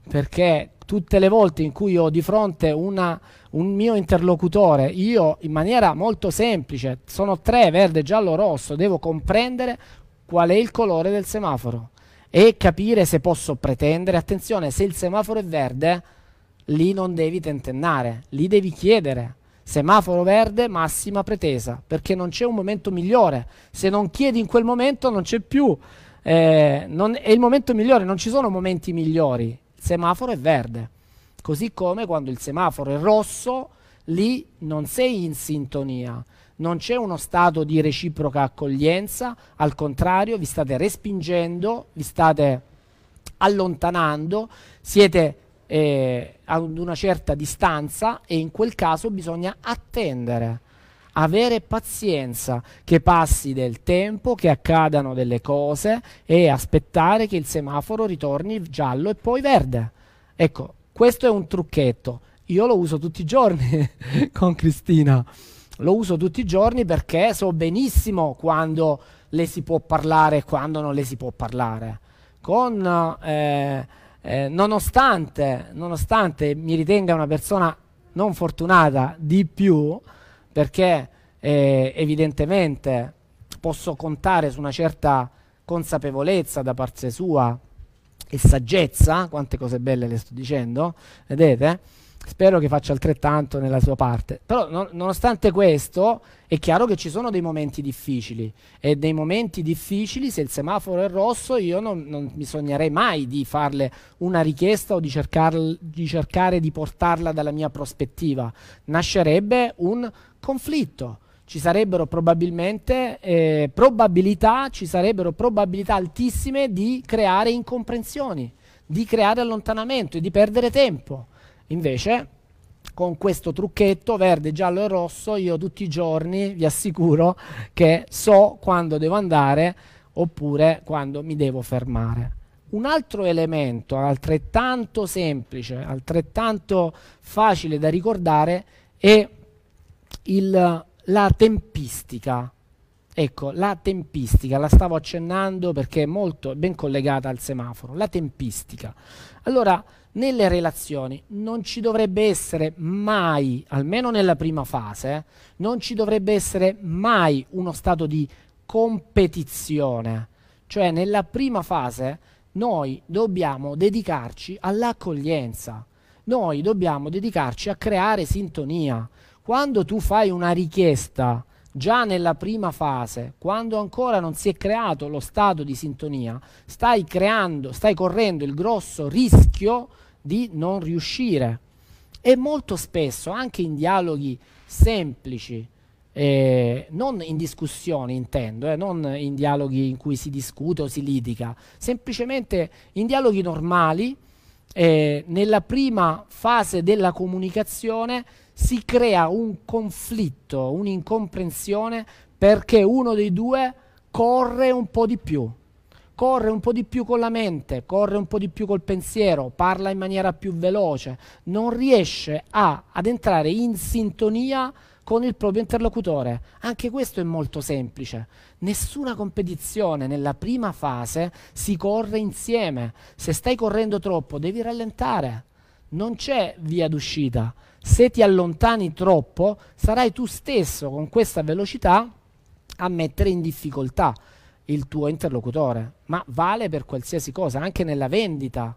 [SPEAKER 2] Perché tutte le volte in cui ho di fronte una, un mio interlocutore, io in maniera molto semplice, sono tre, verde, giallo, rosso, devo comprendere qual è il colore del semaforo e capire se posso pretendere. Attenzione, se il semaforo è verde, lì non devi tentennare, lì devi chiedere. Semaforo verde, massima pretesa, perché non c'è un momento migliore. Se non chiedi in quel momento non c'è più. Eh, non, è il momento migliore, non ci sono momenti migliori. Semaforo è verde. Così come quando il semaforo è rosso, lì non sei in sintonia non c'è uno stato di reciproca accoglienza, al contrario vi state respingendo, vi state allontanando, siete eh, ad una certa distanza e in quel caso bisogna attendere, avere pazienza, che passi del tempo, che accadano delle cose e aspettare che il semaforo ritorni giallo e poi verde. Ecco, questo è un trucchetto. Io lo uso tutti i giorni con Cristina lo uso tutti i giorni perché so benissimo quando le si può parlare e quando non le si può parlare. Con, eh, eh, nonostante, nonostante mi ritenga una persona non fortunata di più, perché eh, evidentemente posso contare su una certa consapevolezza da parte sua e saggezza, quante cose belle le sto dicendo, vedete? Spero che faccia altrettanto nella sua parte. Però non, nonostante questo è chiaro che ci sono dei momenti difficili e dei momenti difficili se il semaforo è rosso io non, non mi sognerei mai di farle una richiesta o di, cercar, di cercare di portarla dalla mia prospettiva. Nascerebbe un conflitto ci sarebbero probabilmente eh, probabilità, ci sarebbero probabilità altissime di creare incomprensioni, di creare allontanamento e di perdere tempo. Invece, con questo trucchetto verde, giallo e rosso, io tutti i giorni vi assicuro che so quando devo andare oppure quando mi devo fermare. Un altro elemento altrettanto semplice, altrettanto facile da ricordare è il, la tempistica. Ecco, la tempistica, la stavo accennando perché è molto ben collegata al semaforo, la tempistica. Allora, nelle relazioni non ci dovrebbe essere mai, almeno nella prima fase, non ci dovrebbe essere mai uno stato di competizione. Cioè nella prima fase noi dobbiamo dedicarci all'accoglienza, noi dobbiamo dedicarci a creare sintonia. Quando tu fai una richiesta già nella prima fase, quando ancora non si è creato lo stato di sintonia, stai creando, stai correndo il grosso rischio di non riuscire. E molto spesso, anche in dialoghi semplici, eh, non in discussioni intendo, eh, non in dialoghi in cui si discute o si litiga, semplicemente in dialoghi normali, eh, nella prima fase della comunicazione si crea un conflitto, un'incomprensione perché uno dei due corre un po' di più corre un po' di più con la mente, corre un po' di più col pensiero, parla in maniera più veloce, non riesce a, ad entrare in sintonia con il proprio interlocutore. Anche questo è molto semplice. Nessuna competizione nella prima fase si corre insieme. Se stai correndo troppo devi rallentare. Non c'è via d'uscita. Se ti allontani troppo sarai tu stesso con questa velocità a mettere in difficoltà il tuo interlocutore, ma vale per qualsiasi cosa, anche nella vendita.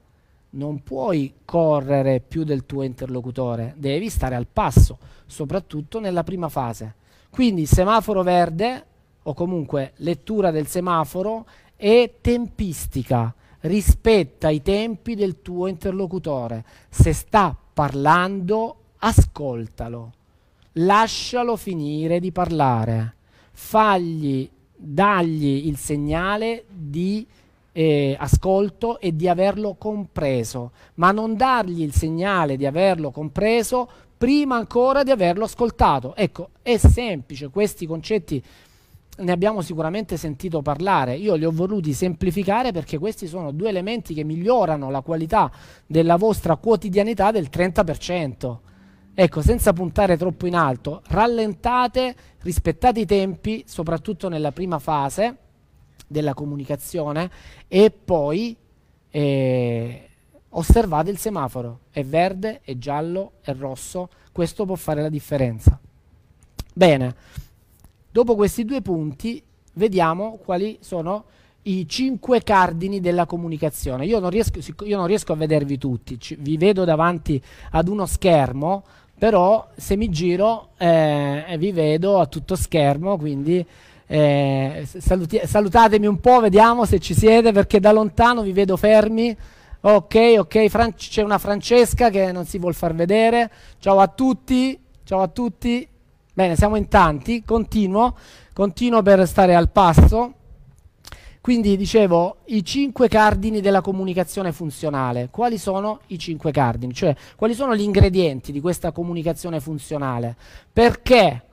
[SPEAKER 2] Non puoi correre più del tuo interlocutore, devi stare al passo, soprattutto nella prima fase. Quindi semaforo verde o comunque lettura del semaforo e tempistica, rispetta i tempi del tuo interlocutore. Se sta parlando, ascoltalo, lascialo finire di parlare, fagli, dagli il segnale di eh, ascolto e di averlo compreso, ma non dargli il segnale di averlo compreso prima ancora di averlo ascoltato. Ecco, è semplice, questi concetti ne abbiamo sicuramente sentito parlare. Io li ho voluti semplificare perché questi sono due elementi che migliorano la qualità della vostra quotidianità del 30%. Ecco, senza puntare troppo in alto, rallentate, rispettate i tempi, soprattutto nella prima fase della comunicazione e poi eh, osservate il semaforo, è verde, è giallo, è rosso, questo può fare la differenza. Bene, dopo questi due punti vediamo quali sono i cinque cardini della comunicazione. Io non riesco, io non riesco a vedervi tutti, ci, vi vedo davanti ad uno schermo, però se mi giro eh, vi vedo a tutto schermo, quindi eh, saluti- salutatemi un po', vediamo se ci siete, perché da lontano vi vedo fermi. Ok, ok, Fran- c'è una Francesca che non si vuol far vedere. Ciao a tutti, ciao a tutti. Bene, siamo in tanti, continuo, continuo per stare al passo. Quindi dicevo i cinque cardini della comunicazione funzionale. Quali sono i cinque cardini? Cioè, quali sono gli ingredienti di questa comunicazione funzionale? Perché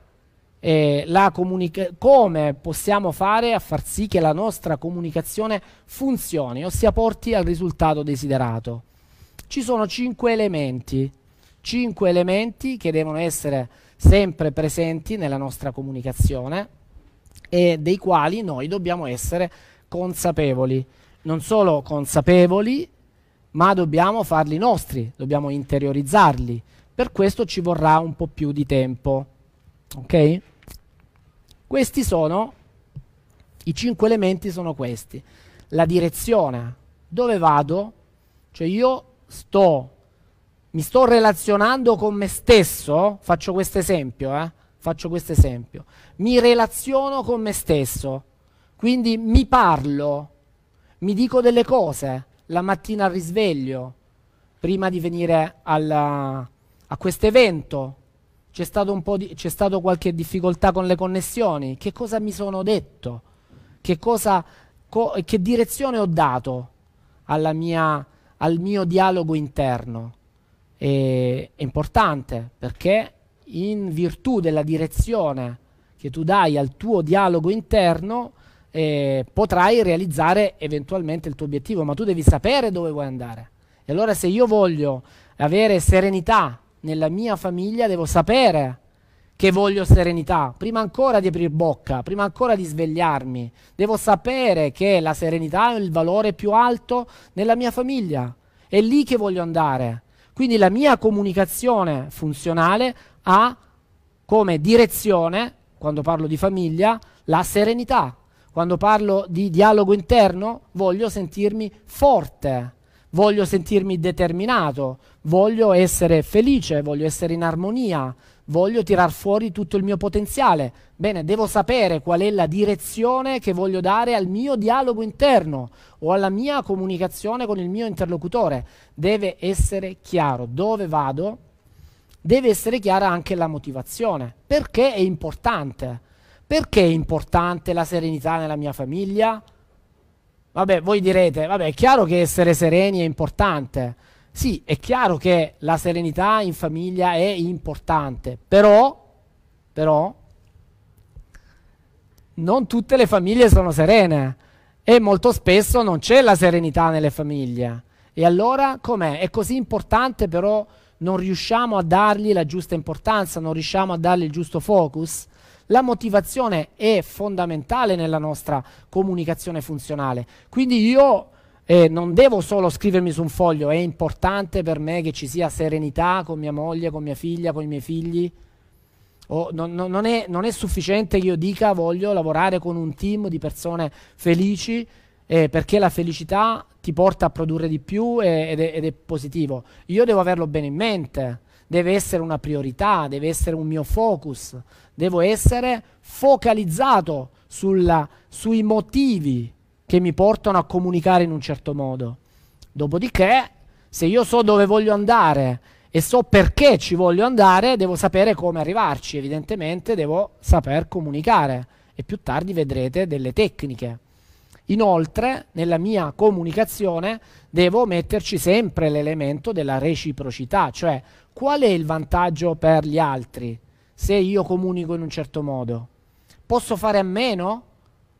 [SPEAKER 2] eh, comunica- come possiamo fare a far sì che la nostra comunicazione funzioni, ossia porti al risultato desiderato. Ci sono cinque elementi, cinque elementi che devono essere sempre presenti nella nostra comunicazione e dei quali noi dobbiamo essere consapevoli. Non solo consapevoli, ma dobbiamo farli nostri, dobbiamo interiorizzarli. Per questo ci vorrà un po' più di tempo. Ok? Questi sono, i cinque elementi sono questi. La direzione, dove vado? Cioè io sto, mi sto relazionando con me stesso, faccio questo esempio, eh? faccio questo esempio, mi relaziono con me stesso, quindi mi parlo, mi dico delle cose. La mattina al risveglio, prima di venire alla, a questo evento, c'è stato qualche difficoltà con le connessioni, che cosa mi sono detto, che, cosa, co, che direzione ho dato mia, al mio dialogo interno. E, è importante perché in virtù della direzione che tu dai al tuo dialogo interno eh, potrai realizzare eventualmente il tuo obiettivo, ma tu devi sapere dove vuoi andare. E allora se io voglio avere serenità nella mia famiglia devo sapere che voglio serenità, prima ancora di aprire bocca, prima ancora di svegliarmi. Devo sapere che la serenità è il valore più alto nella mia famiglia. È lì che voglio andare. Quindi la mia comunicazione funzionale ha come direzione, quando parlo di famiglia, la serenità. Quando parlo di dialogo interno, voglio sentirmi forte voglio sentirmi determinato, voglio essere felice, voglio essere in armonia, voglio tirar fuori tutto il mio potenziale. Bene, devo sapere qual è la direzione che voglio dare al mio dialogo interno o alla mia comunicazione con il mio interlocutore. Deve essere chiaro dove vado, deve essere chiara anche la motivazione. Perché è importante? Perché è importante la serenità nella mia famiglia? Vabbè, voi direte, vabbè, è chiaro che essere sereni è importante. Sì, è chiaro che la serenità in famiglia è importante, però, però, non tutte le famiglie sono serene e molto spesso non c'è la serenità nelle famiglie. E allora com'è? È così importante, però non riusciamo a dargli la giusta importanza, non riusciamo a dargli il giusto focus? La motivazione è fondamentale nella nostra comunicazione funzionale. Quindi io eh, non devo solo scrivermi su un foglio, è importante per me che ci sia serenità con mia moglie, con mia figlia, con i miei figli. Oh, non, non, è, non, è, sufficiente che io dica voglio lavorare con un team di persone felici eh, perché la felicità ti porta a produrre di più e, ed, è, ed è positivo. Io devo averlo bene in mente deve essere una priorità, deve essere un mio focus, devo essere focalizzato sulla, sui motivi che mi portano a comunicare in un certo modo. Dopodiché, se io so dove voglio andare e so perché ci voglio andare, devo sapere come arrivarci, evidentemente devo saper comunicare e più tardi vedrete delle tecniche. Inoltre, nella mia comunicazione devo metterci sempre l'elemento della reciprocità, cioè qual è il vantaggio per gli altri se io comunico in un certo modo? Posso fare a meno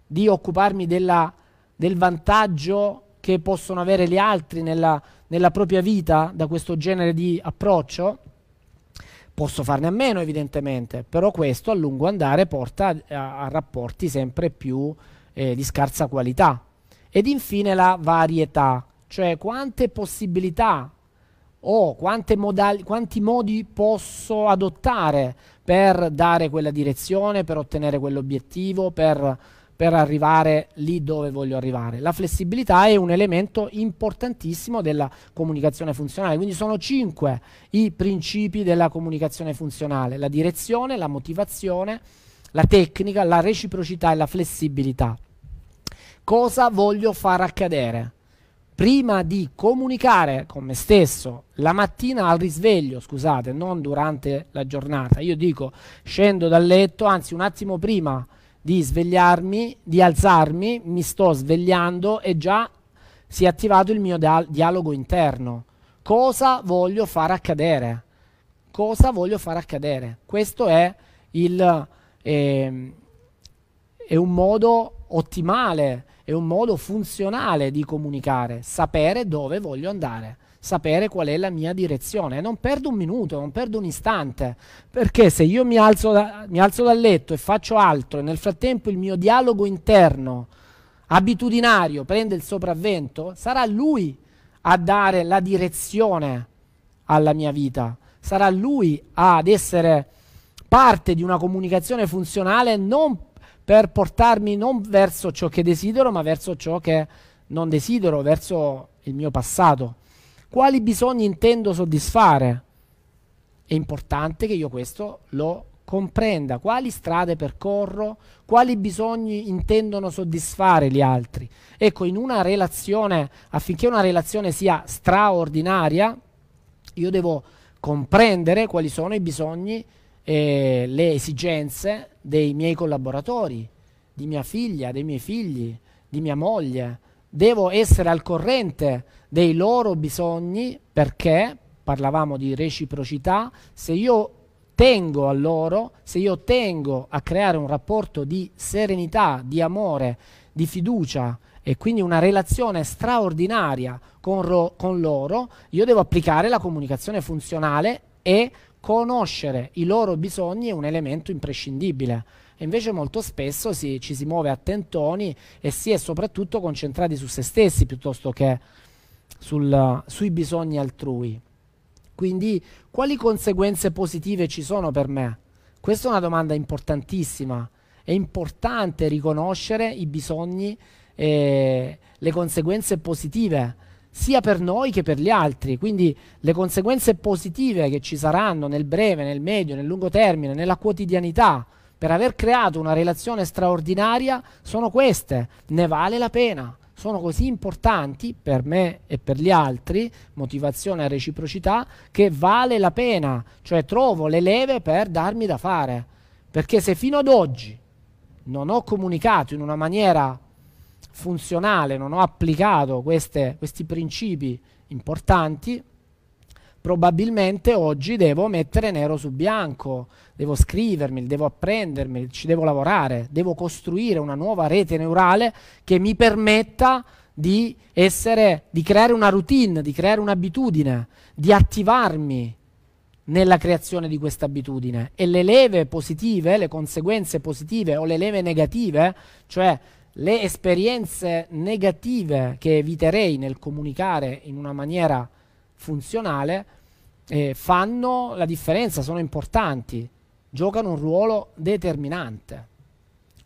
[SPEAKER 2] di occuparmi della, del vantaggio che possono avere gli altri nella, nella propria vita da questo genere di approccio? Posso farne a meno evidentemente, però questo a lungo andare porta a, a rapporti sempre più eh, di scarsa qualità. Ed infine la varietà, cioè quante possibilità o modali- quanti modi posso adottare per dare quella direzione, per ottenere quell'obiettivo, per per arrivare lì dove voglio arrivare. La flessibilità è un elemento importantissimo della comunicazione funzionale, quindi sono cinque i principi della comunicazione funzionale, la direzione, la motivazione, la tecnica, la reciprocità e la flessibilità. Cosa voglio far accadere? Prima di comunicare con me stesso la mattina al risveglio, scusate, non durante la giornata, io dico scendo dal letto, anzi un attimo prima di svegliarmi, di alzarmi, mi sto svegliando e già si è attivato il mio dialogo interno. Cosa voglio far accadere? Cosa voglio far accadere? Questo è, il, eh, è un modo ottimale, è un modo funzionale di comunicare, sapere dove voglio andare sapere qual è la mia direzione. Non perdo un minuto, non perdo un istante, perché se io mi alzo, da, mi alzo dal letto e faccio altro e nel frattempo il mio dialogo interno abitudinario prende il sopravvento, sarà lui a dare la direzione alla mia vita, sarà lui ad essere parte di una comunicazione funzionale non per portarmi non verso ciò che desidero, ma verso ciò che non desidero, verso il mio passato. Quali bisogni intendo soddisfare? È importante che io questo lo comprenda. Quali strade percorro? Quali bisogni intendono soddisfare gli altri? Ecco, in una relazione, affinché una relazione sia straordinaria, io devo comprendere quali sono i bisogni e le esigenze dei miei collaboratori, di mia figlia, dei miei figli, di mia moglie. Devo essere al corrente dei loro bisogni perché, parlavamo di reciprocità, se io tengo a loro, se io tengo a creare un rapporto di serenità, di amore, di fiducia e quindi una relazione straordinaria con, ro- con loro, io devo applicare la comunicazione funzionale e conoscere i loro bisogni è un elemento imprescindibile. E invece molto spesso si, ci si muove a tentoni e si è soprattutto concentrati su se stessi piuttosto che sul, sui bisogni altrui. Quindi quali conseguenze positive ci sono per me? Questa è una domanda importantissima. È importante riconoscere i bisogni e le conseguenze positive sia per noi che per gli altri. Quindi le conseguenze positive che ci saranno nel breve, nel medio, nel lungo termine, nella quotidianità, per aver creato una relazione straordinaria, sono queste. Ne vale la pena sono così importanti per me e per gli altri, motivazione e reciprocità, che vale la pena, cioè trovo le leve per darmi da fare. Perché se fino ad oggi non ho comunicato in una maniera funzionale, non ho applicato queste, questi principi importanti, probabilmente oggi devo mettere nero su bianco, devo scrivermi, devo apprendermi, ci devo lavorare, devo costruire una nuova rete neurale che mi permetta di essere, di creare una routine, di creare un'abitudine, di attivarmi nella creazione di questa abitudine. E le leve positive, le conseguenze positive o le leve negative, cioè le esperienze negative che eviterei nel comunicare in una maniera funzionale, eh, fanno la differenza, sono importanti, giocano un ruolo determinante.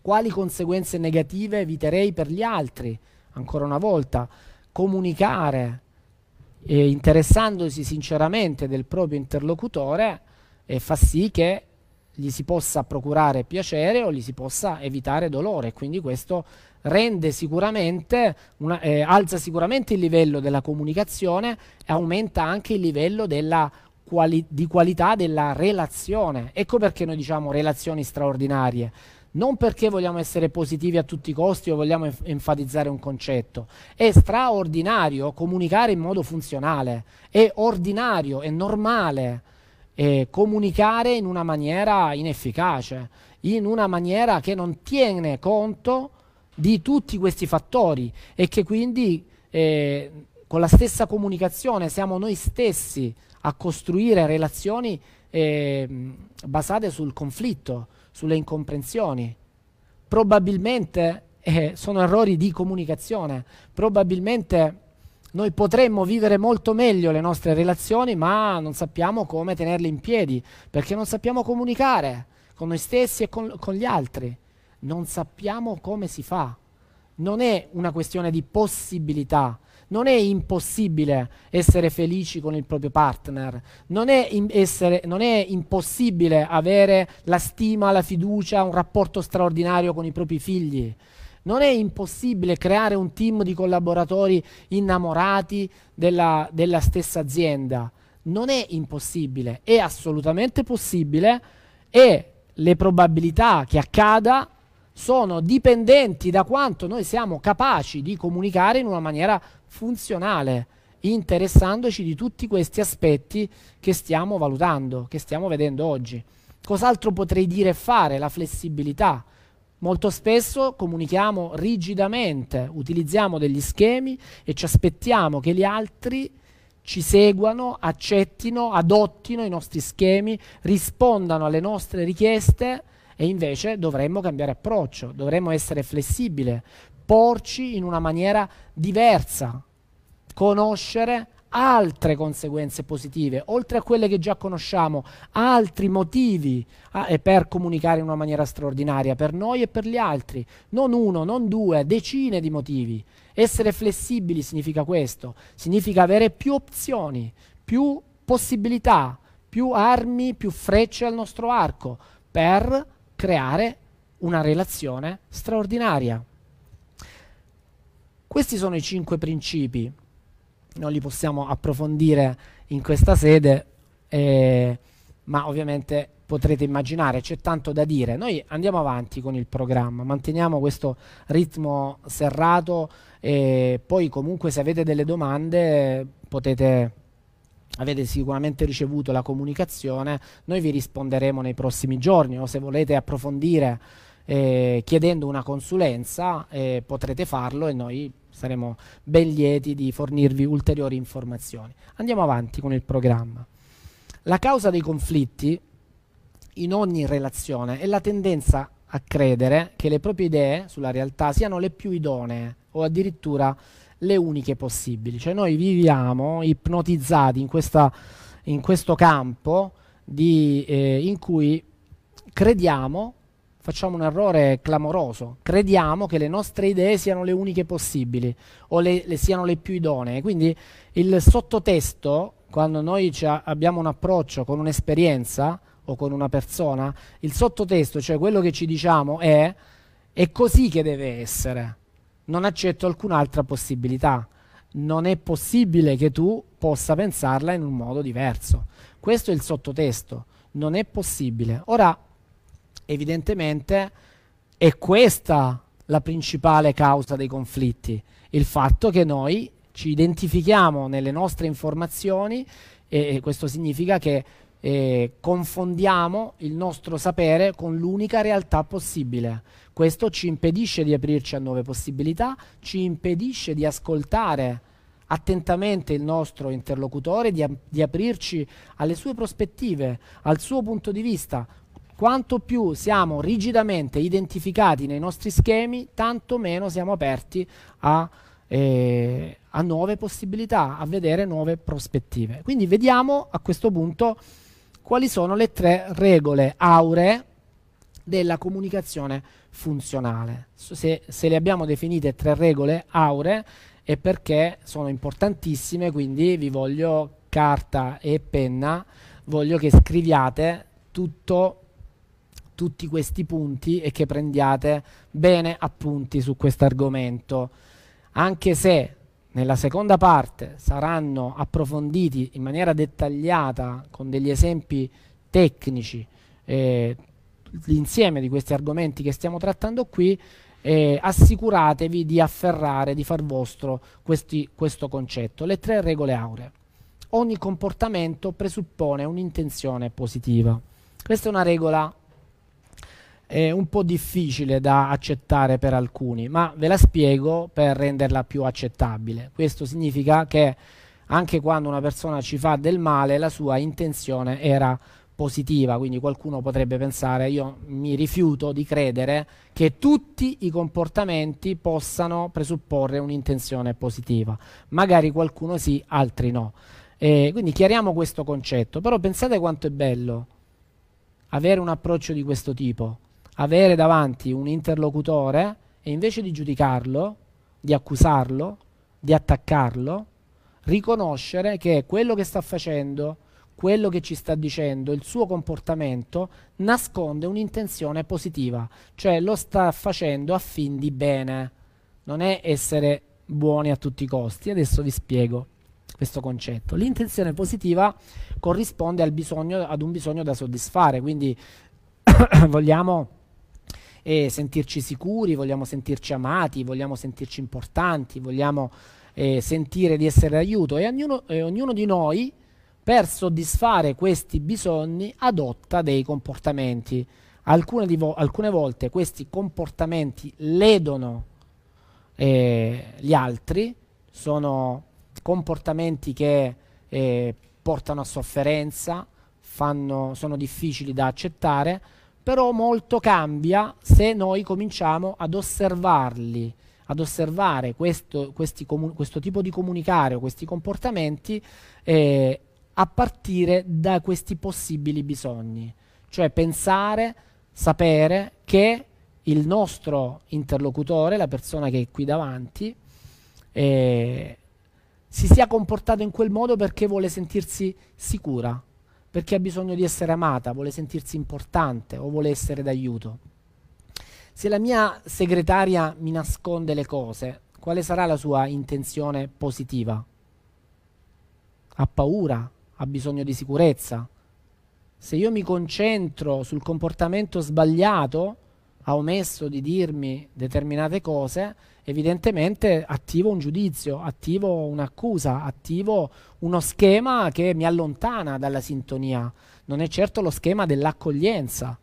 [SPEAKER 2] Quali conseguenze negative eviterei per gli altri? Ancora una volta, comunicare eh, interessandosi sinceramente del proprio interlocutore eh, fa sì che gli si possa procurare piacere o gli si possa evitare dolore, quindi questo rende sicuramente una, eh, alza sicuramente il livello della comunicazione e aumenta anche il livello della quali- di qualità della relazione. Ecco perché noi diciamo relazioni straordinarie. Non perché vogliamo essere positivi a tutti i costi o vogliamo enf- enfatizzare un concetto. È straordinario comunicare in modo funzionale. È ordinario, è normale eh, comunicare in una maniera inefficace, in una maniera che non tiene conto di tutti questi fattori e che quindi eh, con la stessa comunicazione siamo noi stessi a costruire relazioni eh, basate sul conflitto, sulle incomprensioni. Probabilmente eh, sono errori di comunicazione, probabilmente noi potremmo vivere molto meglio le nostre relazioni, ma non sappiamo come tenerle in piedi, perché non sappiamo comunicare con noi stessi e con, con gli altri. Non sappiamo come si fa. Non è una questione di possibilità, non è impossibile essere felici con il proprio partner, non è, essere, non è, impossibile avere la stima, la fiducia, un rapporto straordinario con i propri figli. Non è impossibile creare un team di collaboratori innamorati della, della stessa azienda. Non è impossibile, è assolutamente possibile e le probabilità che accada sono dipendenti da quanto noi siamo capaci di comunicare in una maniera funzionale, interessandoci di tutti questi aspetti che stiamo valutando, che stiamo vedendo oggi. Cos'altro potrei dire e fare? La flessibilità. Molto spesso comunichiamo rigidamente, utilizziamo degli schemi e ci aspettiamo che gli altri ci seguano, accettino, adottino i nostri schemi, rispondano alle nostre richieste e invece dovremmo cambiare approccio, dovremmo essere flessibili, porci in una maniera diversa, conoscere altre conseguenze positive, oltre a quelle che già conosciamo, altri motivi ah, per comunicare in una maniera straordinaria per noi e per gli altri, non uno, non due, decine di motivi. Essere flessibili significa questo, significa avere più opzioni, più possibilità, più armi, più frecce al nostro arco per creare una relazione straordinaria. Questi sono i cinque principi, non li possiamo approfondire in questa sede, eh, ma ovviamente potrete immaginare, c'è tanto da dire. Noi andiamo avanti con il programma, manteniamo questo ritmo serrato e poi comunque se avete delle domande potete avete sicuramente ricevuto la comunicazione, noi vi risponderemo nei prossimi giorni o se volete approfondire eh, chiedendo una consulenza eh, potrete farlo e noi saremo ben lieti di fornirvi ulteriori informazioni. Andiamo avanti con il programma. La causa dei conflitti in ogni relazione è la tendenza a credere che le proprie idee sulla realtà siano le più idonee o addirittura le uniche possibili. Cioè noi viviamo ipnotizzati in, questa, in questo campo di, eh, in cui crediamo facciamo un errore clamoroso. Crediamo che le nostre idee siano le uniche possibili o le, le siano le più idonee. Quindi il sottotesto, quando noi abbiamo un approccio con un'esperienza o con una persona, il sottotesto, cioè quello che ci diciamo è è così che deve essere. Non accetto alcun'altra possibilità. Non è possibile che tu possa pensarla in un modo diverso. Questo è il sottotesto. Non è possibile. Ora, evidentemente è questa la principale causa dei conflitti, il fatto che noi ci identifichiamo nelle nostre informazioni e, questo significa che eh, confondiamo il nostro sapere con l'unica realtà possibile. Questo ci impedisce di aprirci a nuove possibilità, ci impedisce di ascoltare attentamente il nostro interlocutore, di, di aprirci alle sue prospettive, al suo punto di vista, quanto più siamo rigidamente identificati nei nostri schemi, tanto meno siamo aperti a, eh, a, nuove possibilità, a vedere nuove prospettive. Quindi vediamo a questo punto quali sono le tre regole auree della comunicazione funzionale. Se, se le abbiamo definite tre regole auree è perché sono importantissime, quindi vi voglio carta e penna, voglio che scriviate tutto tutti questi punti e che prendiate bene appunti su questo argomento, anche se nella seconda parte saranno approfonditi in maniera dettagliata con degli esempi tecnici eh, l'insieme di questi argomenti che stiamo trattando qui, eh, assicuratevi di afferrare, di far vostro questi, questo concetto. Le tre regole auree. Ogni comportamento presuppone un'intenzione positiva. Questa è una regola eh, un po' difficile da accettare per alcuni, ma ve la spiego per renderla più accettabile. Questo significa che anche quando una persona ci fa del male, la sua intenzione era positiva, quindi qualcuno potrebbe pensare io mi rifiuto di credere che tutti i comportamenti possano presupporre un'intenzione positiva, magari qualcuno sì, altri no. E quindi chiariamo questo concetto, però pensate quanto è bello avere un approccio di questo tipo, avere davanti un interlocutore e invece di giudicarlo, di accusarlo, di attaccarlo, riconoscere che quello che sta facendo quello che ci sta dicendo, il suo comportamento, nasconde un'intenzione positiva, cioè lo sta facendo a fin di bene, non è essere buoni a tutti i costi. Adesso vi spiego questo concetto. L'intenzione positiva corrisponde bisogno, ad un bisogno da soddisfare, quindi vogliamo eh, sentirci sicuri, vogliamo sentirci amati, vogliamo sentirci importanti, vogliamo eh, sentire di essere d'aiuto e ognuno, eh, ognuno di noi per soddisfare questi bisogni adotta dei comportamenti. Alcune, vo- alcune volte questi comportamenti ledono eh, gli altri, sono comportamenti che eh, portano a sofferenza, fanno, sono difficili da accettare, però molto cambia se noi cominciamo ad osservarli, ad osservare questo, comu- questo tipo di comunicare o questi comportamenti eh, a partire da questi possibili bisogni, cioè pensare, sapere che il nostro interlocutore, la persona che è qui davanti, eh, si sia comportato in quel modo perché vuole sentirsi sicura, perché ha bisogno di essere amata, vuole sentirsi importante o vuole essere d'aiuto. Se la mia segretaria mi nasconde le cose, quale sarà la sua intenzione positiva? Ha paura? ha bisogno di sicurezza. Se io mi concentro sul comportamento sbagliato, ha omesso di dirmi determinate cose, evidentemente attivo un giudizio, attivo un'accusa, attivo uno schema che mi allontana dalla sintonia. Non è certo lo schema dell'accoglienza.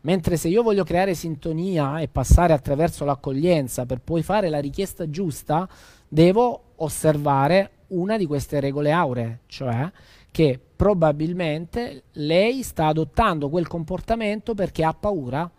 [SPEAKER 2] Mentre se io voglio creare sintonia e passare attraverso l'accoglienza per poi fare la richiesta giusta, devo osservare una di queste regole auree, cioè che probabilmente lei sta adottando quel comportamento perché ha paura,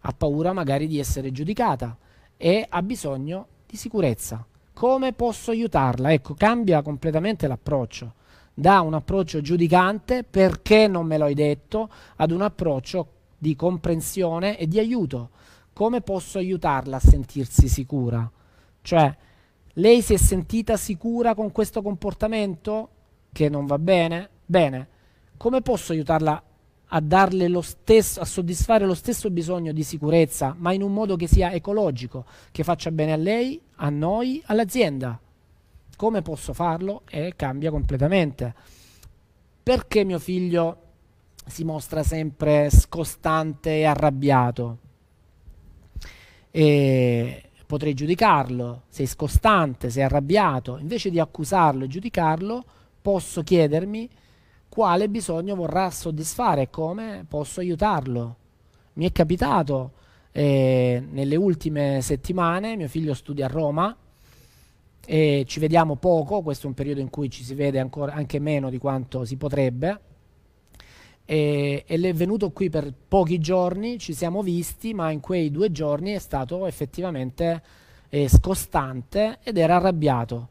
[SPEAKER 2] ha paura magari di essere giudicata e ha bisogno di sicurezza. Come posso aiutarla? Ecco, cambia completamente l'approccio. Da un approccio giudicante, perché non me lo hai detto, ad un approccio di comprensione e di aiuto. Come posso aiutarla a sentirsi sicura? Cioè, lei si è sentita sicura con questo comportamento? che non va bene, bene, come posso aiutarla a darle lo stesso, a soddisfare lo stesso bisogno di sicurezza, ma in un modo che sia ecologico, che faccia bene a lei, a noi, all'azienda? Come posso farlo? E cambia completamente. Perché mio figlio si mostra sempre scostante e arrabbiato? E potrei giudicarlo, sei scostante, sei arrabbiato, invece di accusarlo e giudicarlo, posso chiedermi quale bisogno vorrà soddisfare e come posso aiutarlo. Mi è capitato eh, nelle ultime settimane, mio figlio studia a Roma e ci vediamo poco, questo è un periodo in cui ci si vede ancora, anche meno di quanto si potrebbe. E, e è venuto qui per pochi giorni, ci siamo visti, ma in quei due giorni è stato effettivamente eh, scostante ed era arrabbiato.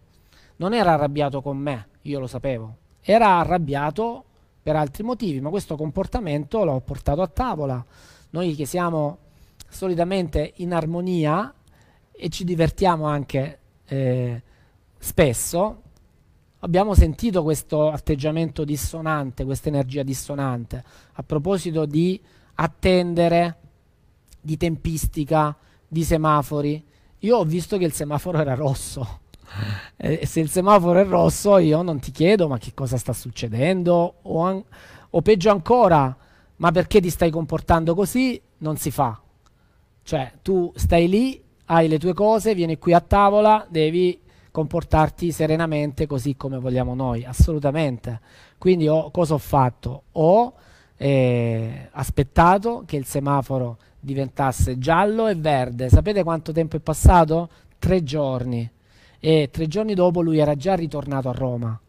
[SPEAKER 2] Non era arrabbiato con me, io lo sapevo. Era arrabbiato per altri motivi, ma questo comportamento l'ho portato a tavola. Noi che siamo solitamente in armonia e ci divertiamo anche eh, spesso, abbiamo sentito questo atteggiamento dissonante, questa energia dissonante. A proposito di attendere, di tempistica, di semafori. Io ho visto che il semaforo era rosso. E se il semaforo è rosso, io non ti chiedo ma che cosa sta succedendo, o, an- o peggio ancora, ma perché ti stai comportando così? Non si fa. Cioè, tu stai lì, hai le tue cose, vieni qui a tavola, devi comportarti serenamente così come vogliamo noi, assolutamente. Quindi ho, cosa ho fatto? Ho eh, aspettato che il semaforo diventasse giallo e verde. Sapete quanto tempo è passato? Tre giorni. E tre giorni dopo lui era già ritornato a Roma.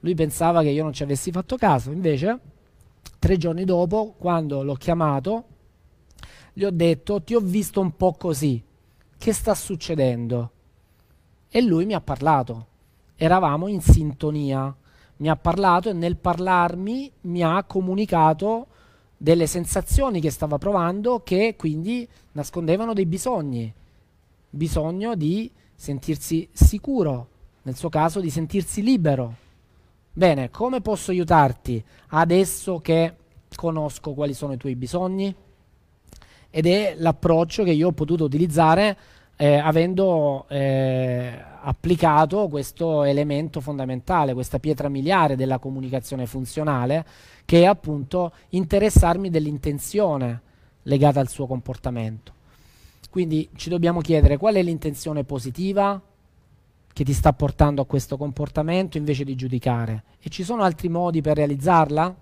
[SPEAKER 2] Lui pensava che io non ci avessi fatto caso, invece tre giorni dopo, quando l'ho chiamato, gli ho detto ti ho visto un po' così, che sta succedendo? E lui mi ha parlato, eravamo in sintonia, mi ha parlato e nel parlarmi mi ha comunicato delle sensazioni che stava provando che quindi nascondevano dei bisogni, bisogno di sentirsi sicuro, nel suo caso di sentirsi libero. Bene, come posso aiutarti adesso che conosco quali sono i tuoi bisogni? Ed è l'approccio che io ho potuto utilizzare eh, avendo eh, applicato questo elemento fondamentale, questa pietra miliare della comunicazione funzionale, che è appunto interessarmi dell'intenzione legata al suo comportamento. Quindi ci dobbiamo chiedere qual è l'intenzione positiva che ti sta portando a questo comportamento invece di giudicare. E ci sono altri modi per realizzarla?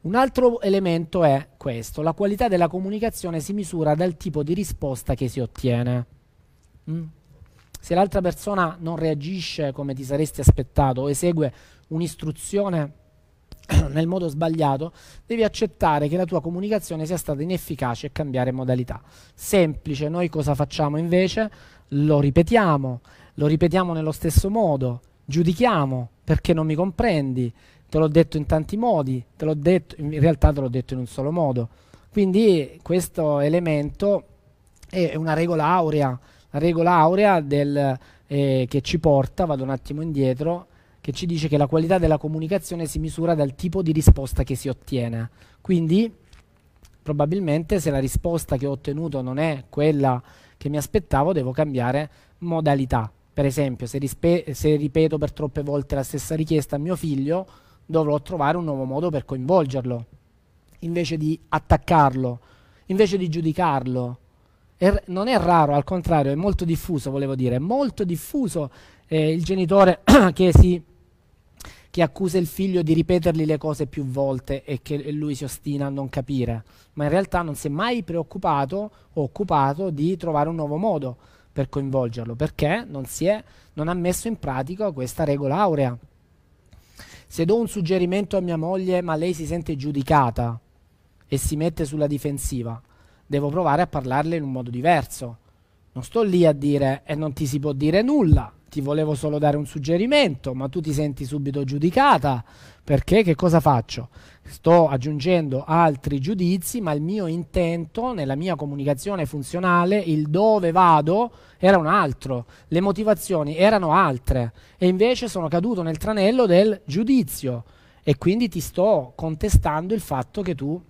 [SPEAKER 2] Un altro elemento è questo, la qualità della comunicazione si misura dal tipo di risposta che si ottiene. Mm? Se l'altra persona non reagisce come ti saresti aspettato o esegue un'istruzione nel modo sbagliato, devi accettare che la tua comunicazione sia stata inefficace e cambiare modalità. Semplice, noi cosa facciamo invece? Lo ripetiamo, lo ripetiamo nello stesso modo, giudichiamo perché non mi comprendi, te l'ho detto in tanti modi, te l'ho detto, in realtà te l'ho detto in un solo modo. Quindi questo elemento è una regola aurea, la regola aurea del, eh, che ci porta, vado un attimo indietro, che ci dice che la qualità della comunicazione si misura dal tipo di risposta che si ottiene. Quindi probabilmente se la risposta che ho ottenuto non è quella che mi aspettavo, devo cambiare modalità. Per esempio, se, se ripeto per troppe volte la stessa richiesta a mio figlio, dovrò trovare un nuovo modo per coinvolgerlo, invece di attaccarlo, invece di giudicarlo. È, non è raro, al contrario, è molto diffuso, volevo dire, è molto diffuso eh, il genitore che, si, che accusa il figlio di ripetergli le cose più volte e che lui si ostina a non capire, ma in realtà non si è mai preoccupato o occupato di trovare un nuovo modo per coinvolgerlo, perché non, è, non ha messo in pratica questa regola aurea. Se do un suggerimento a mia moglie ma lei si sente giudicata e si mette sulla difensiva, devo provare a parlarle in un modo diverso. Non sto lì a dire e non ti si può dire nulla, ti volevo solo dare un suggerimento, ma tu ti senti subito giudicata, perché che cosa faccio? Sto aggiungendo altri giudizi, ma il mio intento nella mia comunicazione funzionale, il dove vado, era un altro, le motivazioni erano altre e invece sono caduto nel tranello del giudizio e quindi ti sto contestando il fatto che tu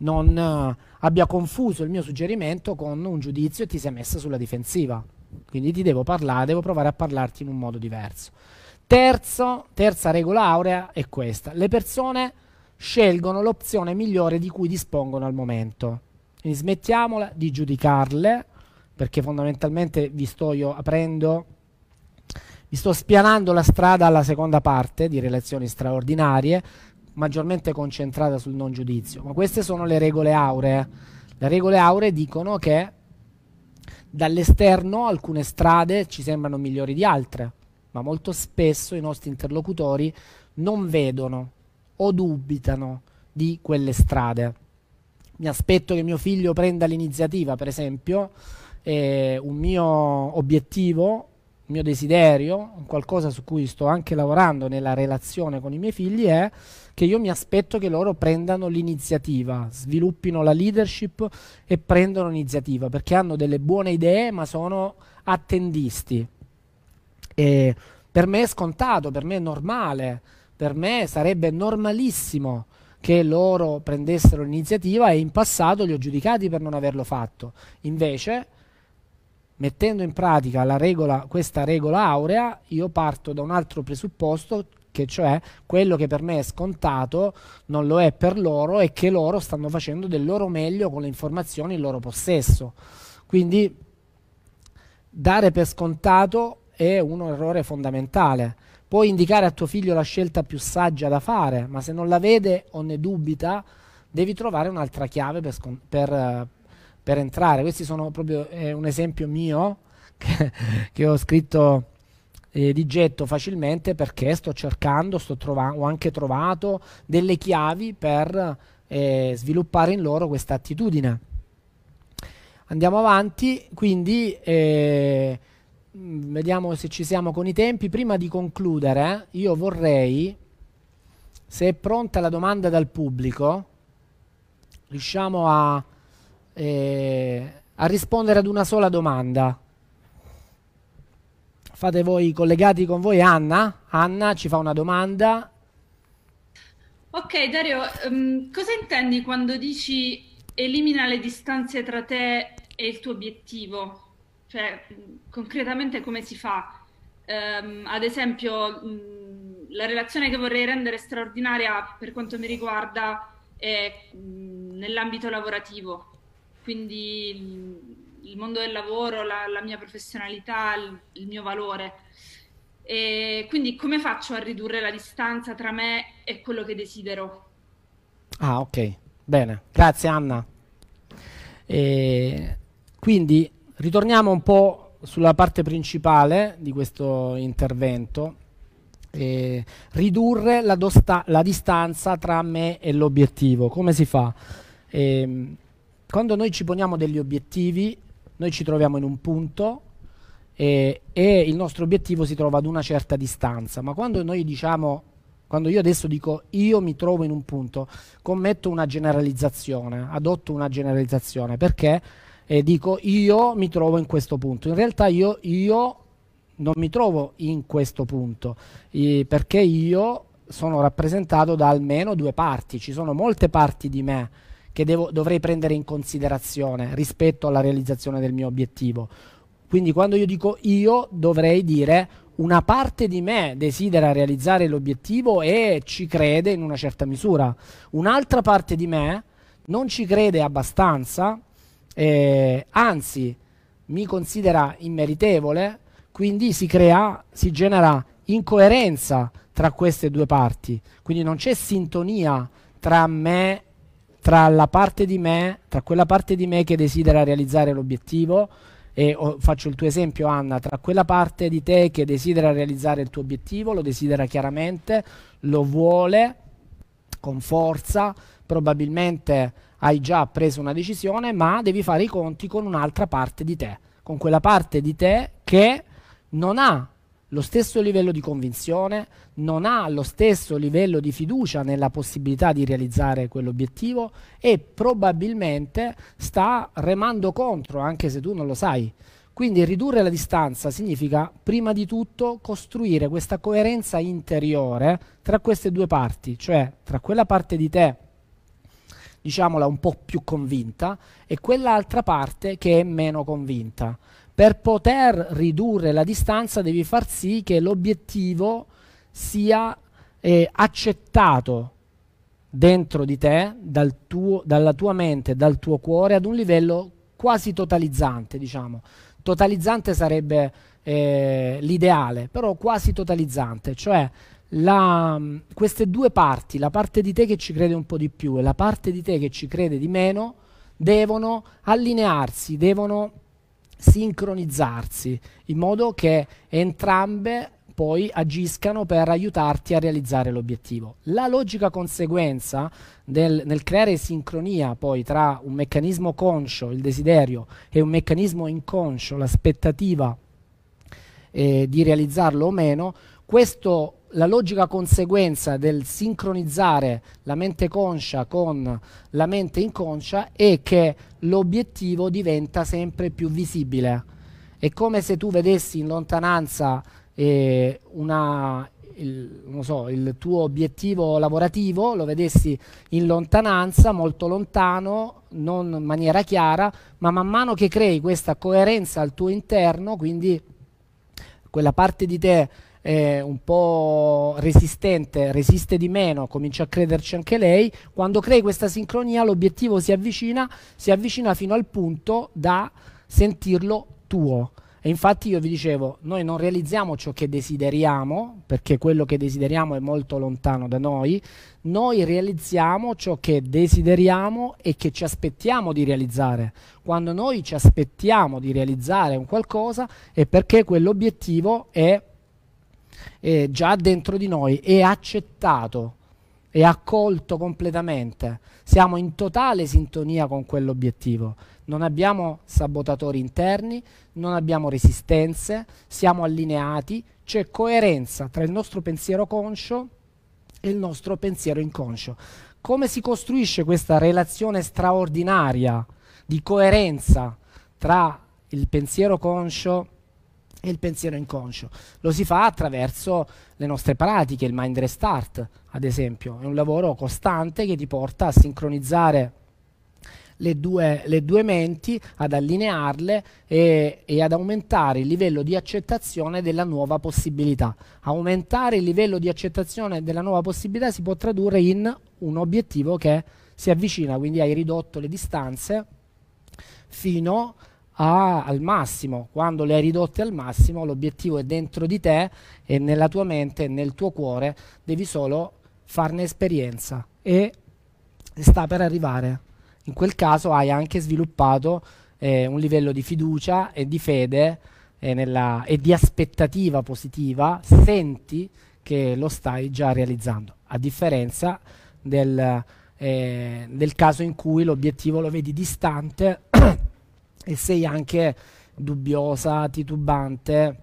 [SPEAKER 2] non uh, abbia confuso il mio suggerimento con un giudizio e ti sei messa sulla difensiva. Quindi ti devo parlare, devo provare a parlarti in un modo diverso. Terzo, terza regola aurea è questa. Le persone scelgono l'opzione migliore di cui dispongono al momento. Quindi smettiamola di giudicarle, perché fondamentalmente vi sto io aprendo, vi sto spianando la strada alla seconda parte di relazioni straordinarie, maggiormente concentrata sul non giudizio. Ma queste sono le regole auree. Le regole auree dicono che dall'esterno alcune strade ci sembrano migliori di altre ma molto spesso i nostri interlocutori non vedono o dubitano di quelle strade. Mi aspetto che mio figlio prenda l'iniziativa, per esempio, eh, un mio obiettivo, mio desiderio, qualcosa su cui sto anche lavorando nella relazione con i miei figli è che io mi aspetto che loro prendano l'iniziativa, sviluppino la leadership e prendano l'iniziativa, perché hanno delle buone idee ma sono attendisti e per me è scontato, per me è normale, per me sarebbe normalissimo che loro prendessero l'iniziativa e in passato li ho giudicati per non averlo fatto. Invece, mettendo in pratica regola, questa regola aurea, io parto da un altro presupposto che cioè quello che per me è scontato non lo è per loro e che loro stanno facendo del loro meglio con le informazioni in loro possesso. Quindi dare per scontato è un errore fondamentale. Puoi indicare a tuo figlio la scelta più saggia da fare, ma se non la vede o ne dubita, devi trovare un'altra chiave per, per, per entrare. Questo sono proprio eh, un esempio mio che, che ho scritto eh, di getto facilmente perché sto cercando, sto trovando, ho anche trovato delle chiavi per eh, sviluppare in loro questa attitudine. Andiamo avanti, quindi eh, vediamo se ci siamo con i tempi. Prima di concludere, io vorrei, se è pronta la domanda dal pubblico, riusciamo a, eh, a rispondere ad una sola domanda fate voi collegati con voi Anna. Anna ci fa una domanda.
[SPEAKER 3] Ok Dario, um, cosa intendi quando dici elimina le distanze tra te e il tuo obiettivo? Cioè, concretamente come si fa? Um, ad esempio, um, la relazione che vorrei rendere straordinaria per quanto mi riguarda è nell'ambito lavorativo, quindi il mondo del lavoro, la, la mia professionalità, il, il, mio valore. E quindi come faccio a ridurre la distanza tra me e quello che desidero?
[SPEAKER 2] Ah, ok, bene, grazie Anna. E quindi ritorniamo un po' sulla parte principale di questo intervento. Eh, ridurre la, dosta- la, distanza tra me e l'obiettivo. Come si fa? Eh, quando noi ci poniamo degli obiettivi, noi ci troviamo in un punto e, e, il nostro obiettivo si trova ad una certa distanza, ma quando noi diciamo, quando io adesso dico io mi trovo in un punto, commetto una generalizzazione, adotto una generalizzazione, perché? Eh, dico io mi trovo in questo punto, in realtà io, io non mi trovo in questo punto, eh, perché io sono rappresentato da almeno due parti, ci sono molte parti di me che devo, dovrei prendere in considerazione rispetto alla realizzazione del mio obiettivo. Quindi quando io dico io dovrei dire una parte di me desidera realizzare l'obiettivo e ci crede in una certa misura, un'altra parte di me non ci crede abbastanza, eh, anzi mi considera immeritevole, quindi si crea, si genera incoerenza tra queste due parti, quindi non c'è sintonia tra me tra la parte di me, tra quella parte di me che desidera realizzare l'obiettivo e oh, faccio il tuo esempio Anna, tra quella parte di te che desidera realizzare il tuo obiettivo, lo desidera chiaramente, lo vuole con forza, probabilmente hai già preso una decisione, ma devi fare i conti con un'altra parte di te, con quella parte di te che non ha lo stesso livello di convinzione, non ha lo stesso livello di fiducia nella possibilità di realizzare quell'obiettivo e probabilmente sta remando contro, anche se tu non lo sai. Quindi ridurre la distanza significa prima di tutto costruire questa coerenza interiore tra queste due parti, cioè tra quella parte di te, diciamola un po' più convinta, e quell'altra parte che è meno convinta per poter ridurre la distanza devi far sì che l'obiettivo sia eh, accettato dentro di te, dal tuo, dalla tua mente, dal tuo cuore, ad un livello quasi totalizzante, diciamo. Totalizzante sarebbe eh, l'ideale, però quasi totalizzante, cioè la, queste due parti, la parte di te che ci crede un po' di più e la parte di te che ci crede di meno, devono allinearsi, devono sincronizzarsi in modo che entrambe poi agiscano per aiutarti a realizzare l'obiettivo. La logica conseguenza del, nel creare sincronia poi tra un meccanismo conscio, il desiderio, e un meccanismo inconscio, l'aspettativa eh, di realizzarlo o meno, questo la logica conseguenza del sincronizzare la mente conscia con la mente inconscia è che l'obiettivo diventa sempre più visibile. È come se tu vedessi in lontananza eh, una, il, so, il, tuo obiettivo lavorativo, lo vedessi in lontananza, molto lontano, non in maniera chiara, ma man mano che crei questa coerenza al tuo interno, quindi quella parte di te eh, un po' resistente, resiste di meno, comincia a crederci anche lei, quando crei questa sincronia l'obiettivo si avvicina, si avvicina fino al punto da sentirlo tuo. E infatti io vi dicevo, noi non realizziamo ciò che desideriamo, perché quello che desideriamo è molto lontano da noi, noi realizziamo ciò che desideriamo e che ci aspettiamo di realizzare. Quando noi ci aspettiamo di realizzare un qualcosa è perché quell'obiettivo è, è già dentro di noi, è accettato, è accolto completamente. Siamo in totale sintonia con quell'obiettivo non abbiamo sabotatori interni, non abbiamo resistenze, siamo allineati, c'è coerenza tra il nostro pensiero conscio e il nostro pensiero inconscio. Come si costruisce questa relazione straordinaria di coerenza tra il pensiero conscio e il pensiero inconscio? Lo si fa attraverso le nostre pratiche, il Mind Restart, ad esempio, è un lavoro costante che ti porta a sincronizzare le due, le due menti, ad allinearle e, e ad aumentare il livello di accettazione della nuova possibilità. Aumentare il livello di accettazione della nuova possibilità si può tradurre in un obiettivo che si avvicina, quindi hai ridotto le distanze fino a, al massimo. Quando le hai ridotte al massimo, l'obiettivo è dentro di te e nella tua mente nel tuo cuore, devi solo farne esperienza. E sta per arrivare. In quel caso hai anche sviluppato eh, un livello di fiducia e di fede eh, nella, e di aspettativa positiva, senti che lo stai già realizzando, a differenza del, eh, del caso in cui l'obiettivo lo vedi distante e sei anche dubbiosa, titubante,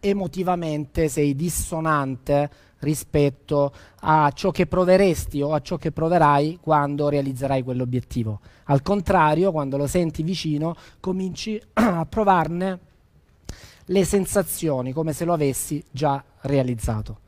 [SPEAKER 2] emotivamente sei dissonante rispetto a ciò che proveresti o a ciò che proverai quando realizzerai quell'obiettivo. Al contrario, quando lo senti vicino, cominci a provarne le sensazioni come se lo avessi già realizzato.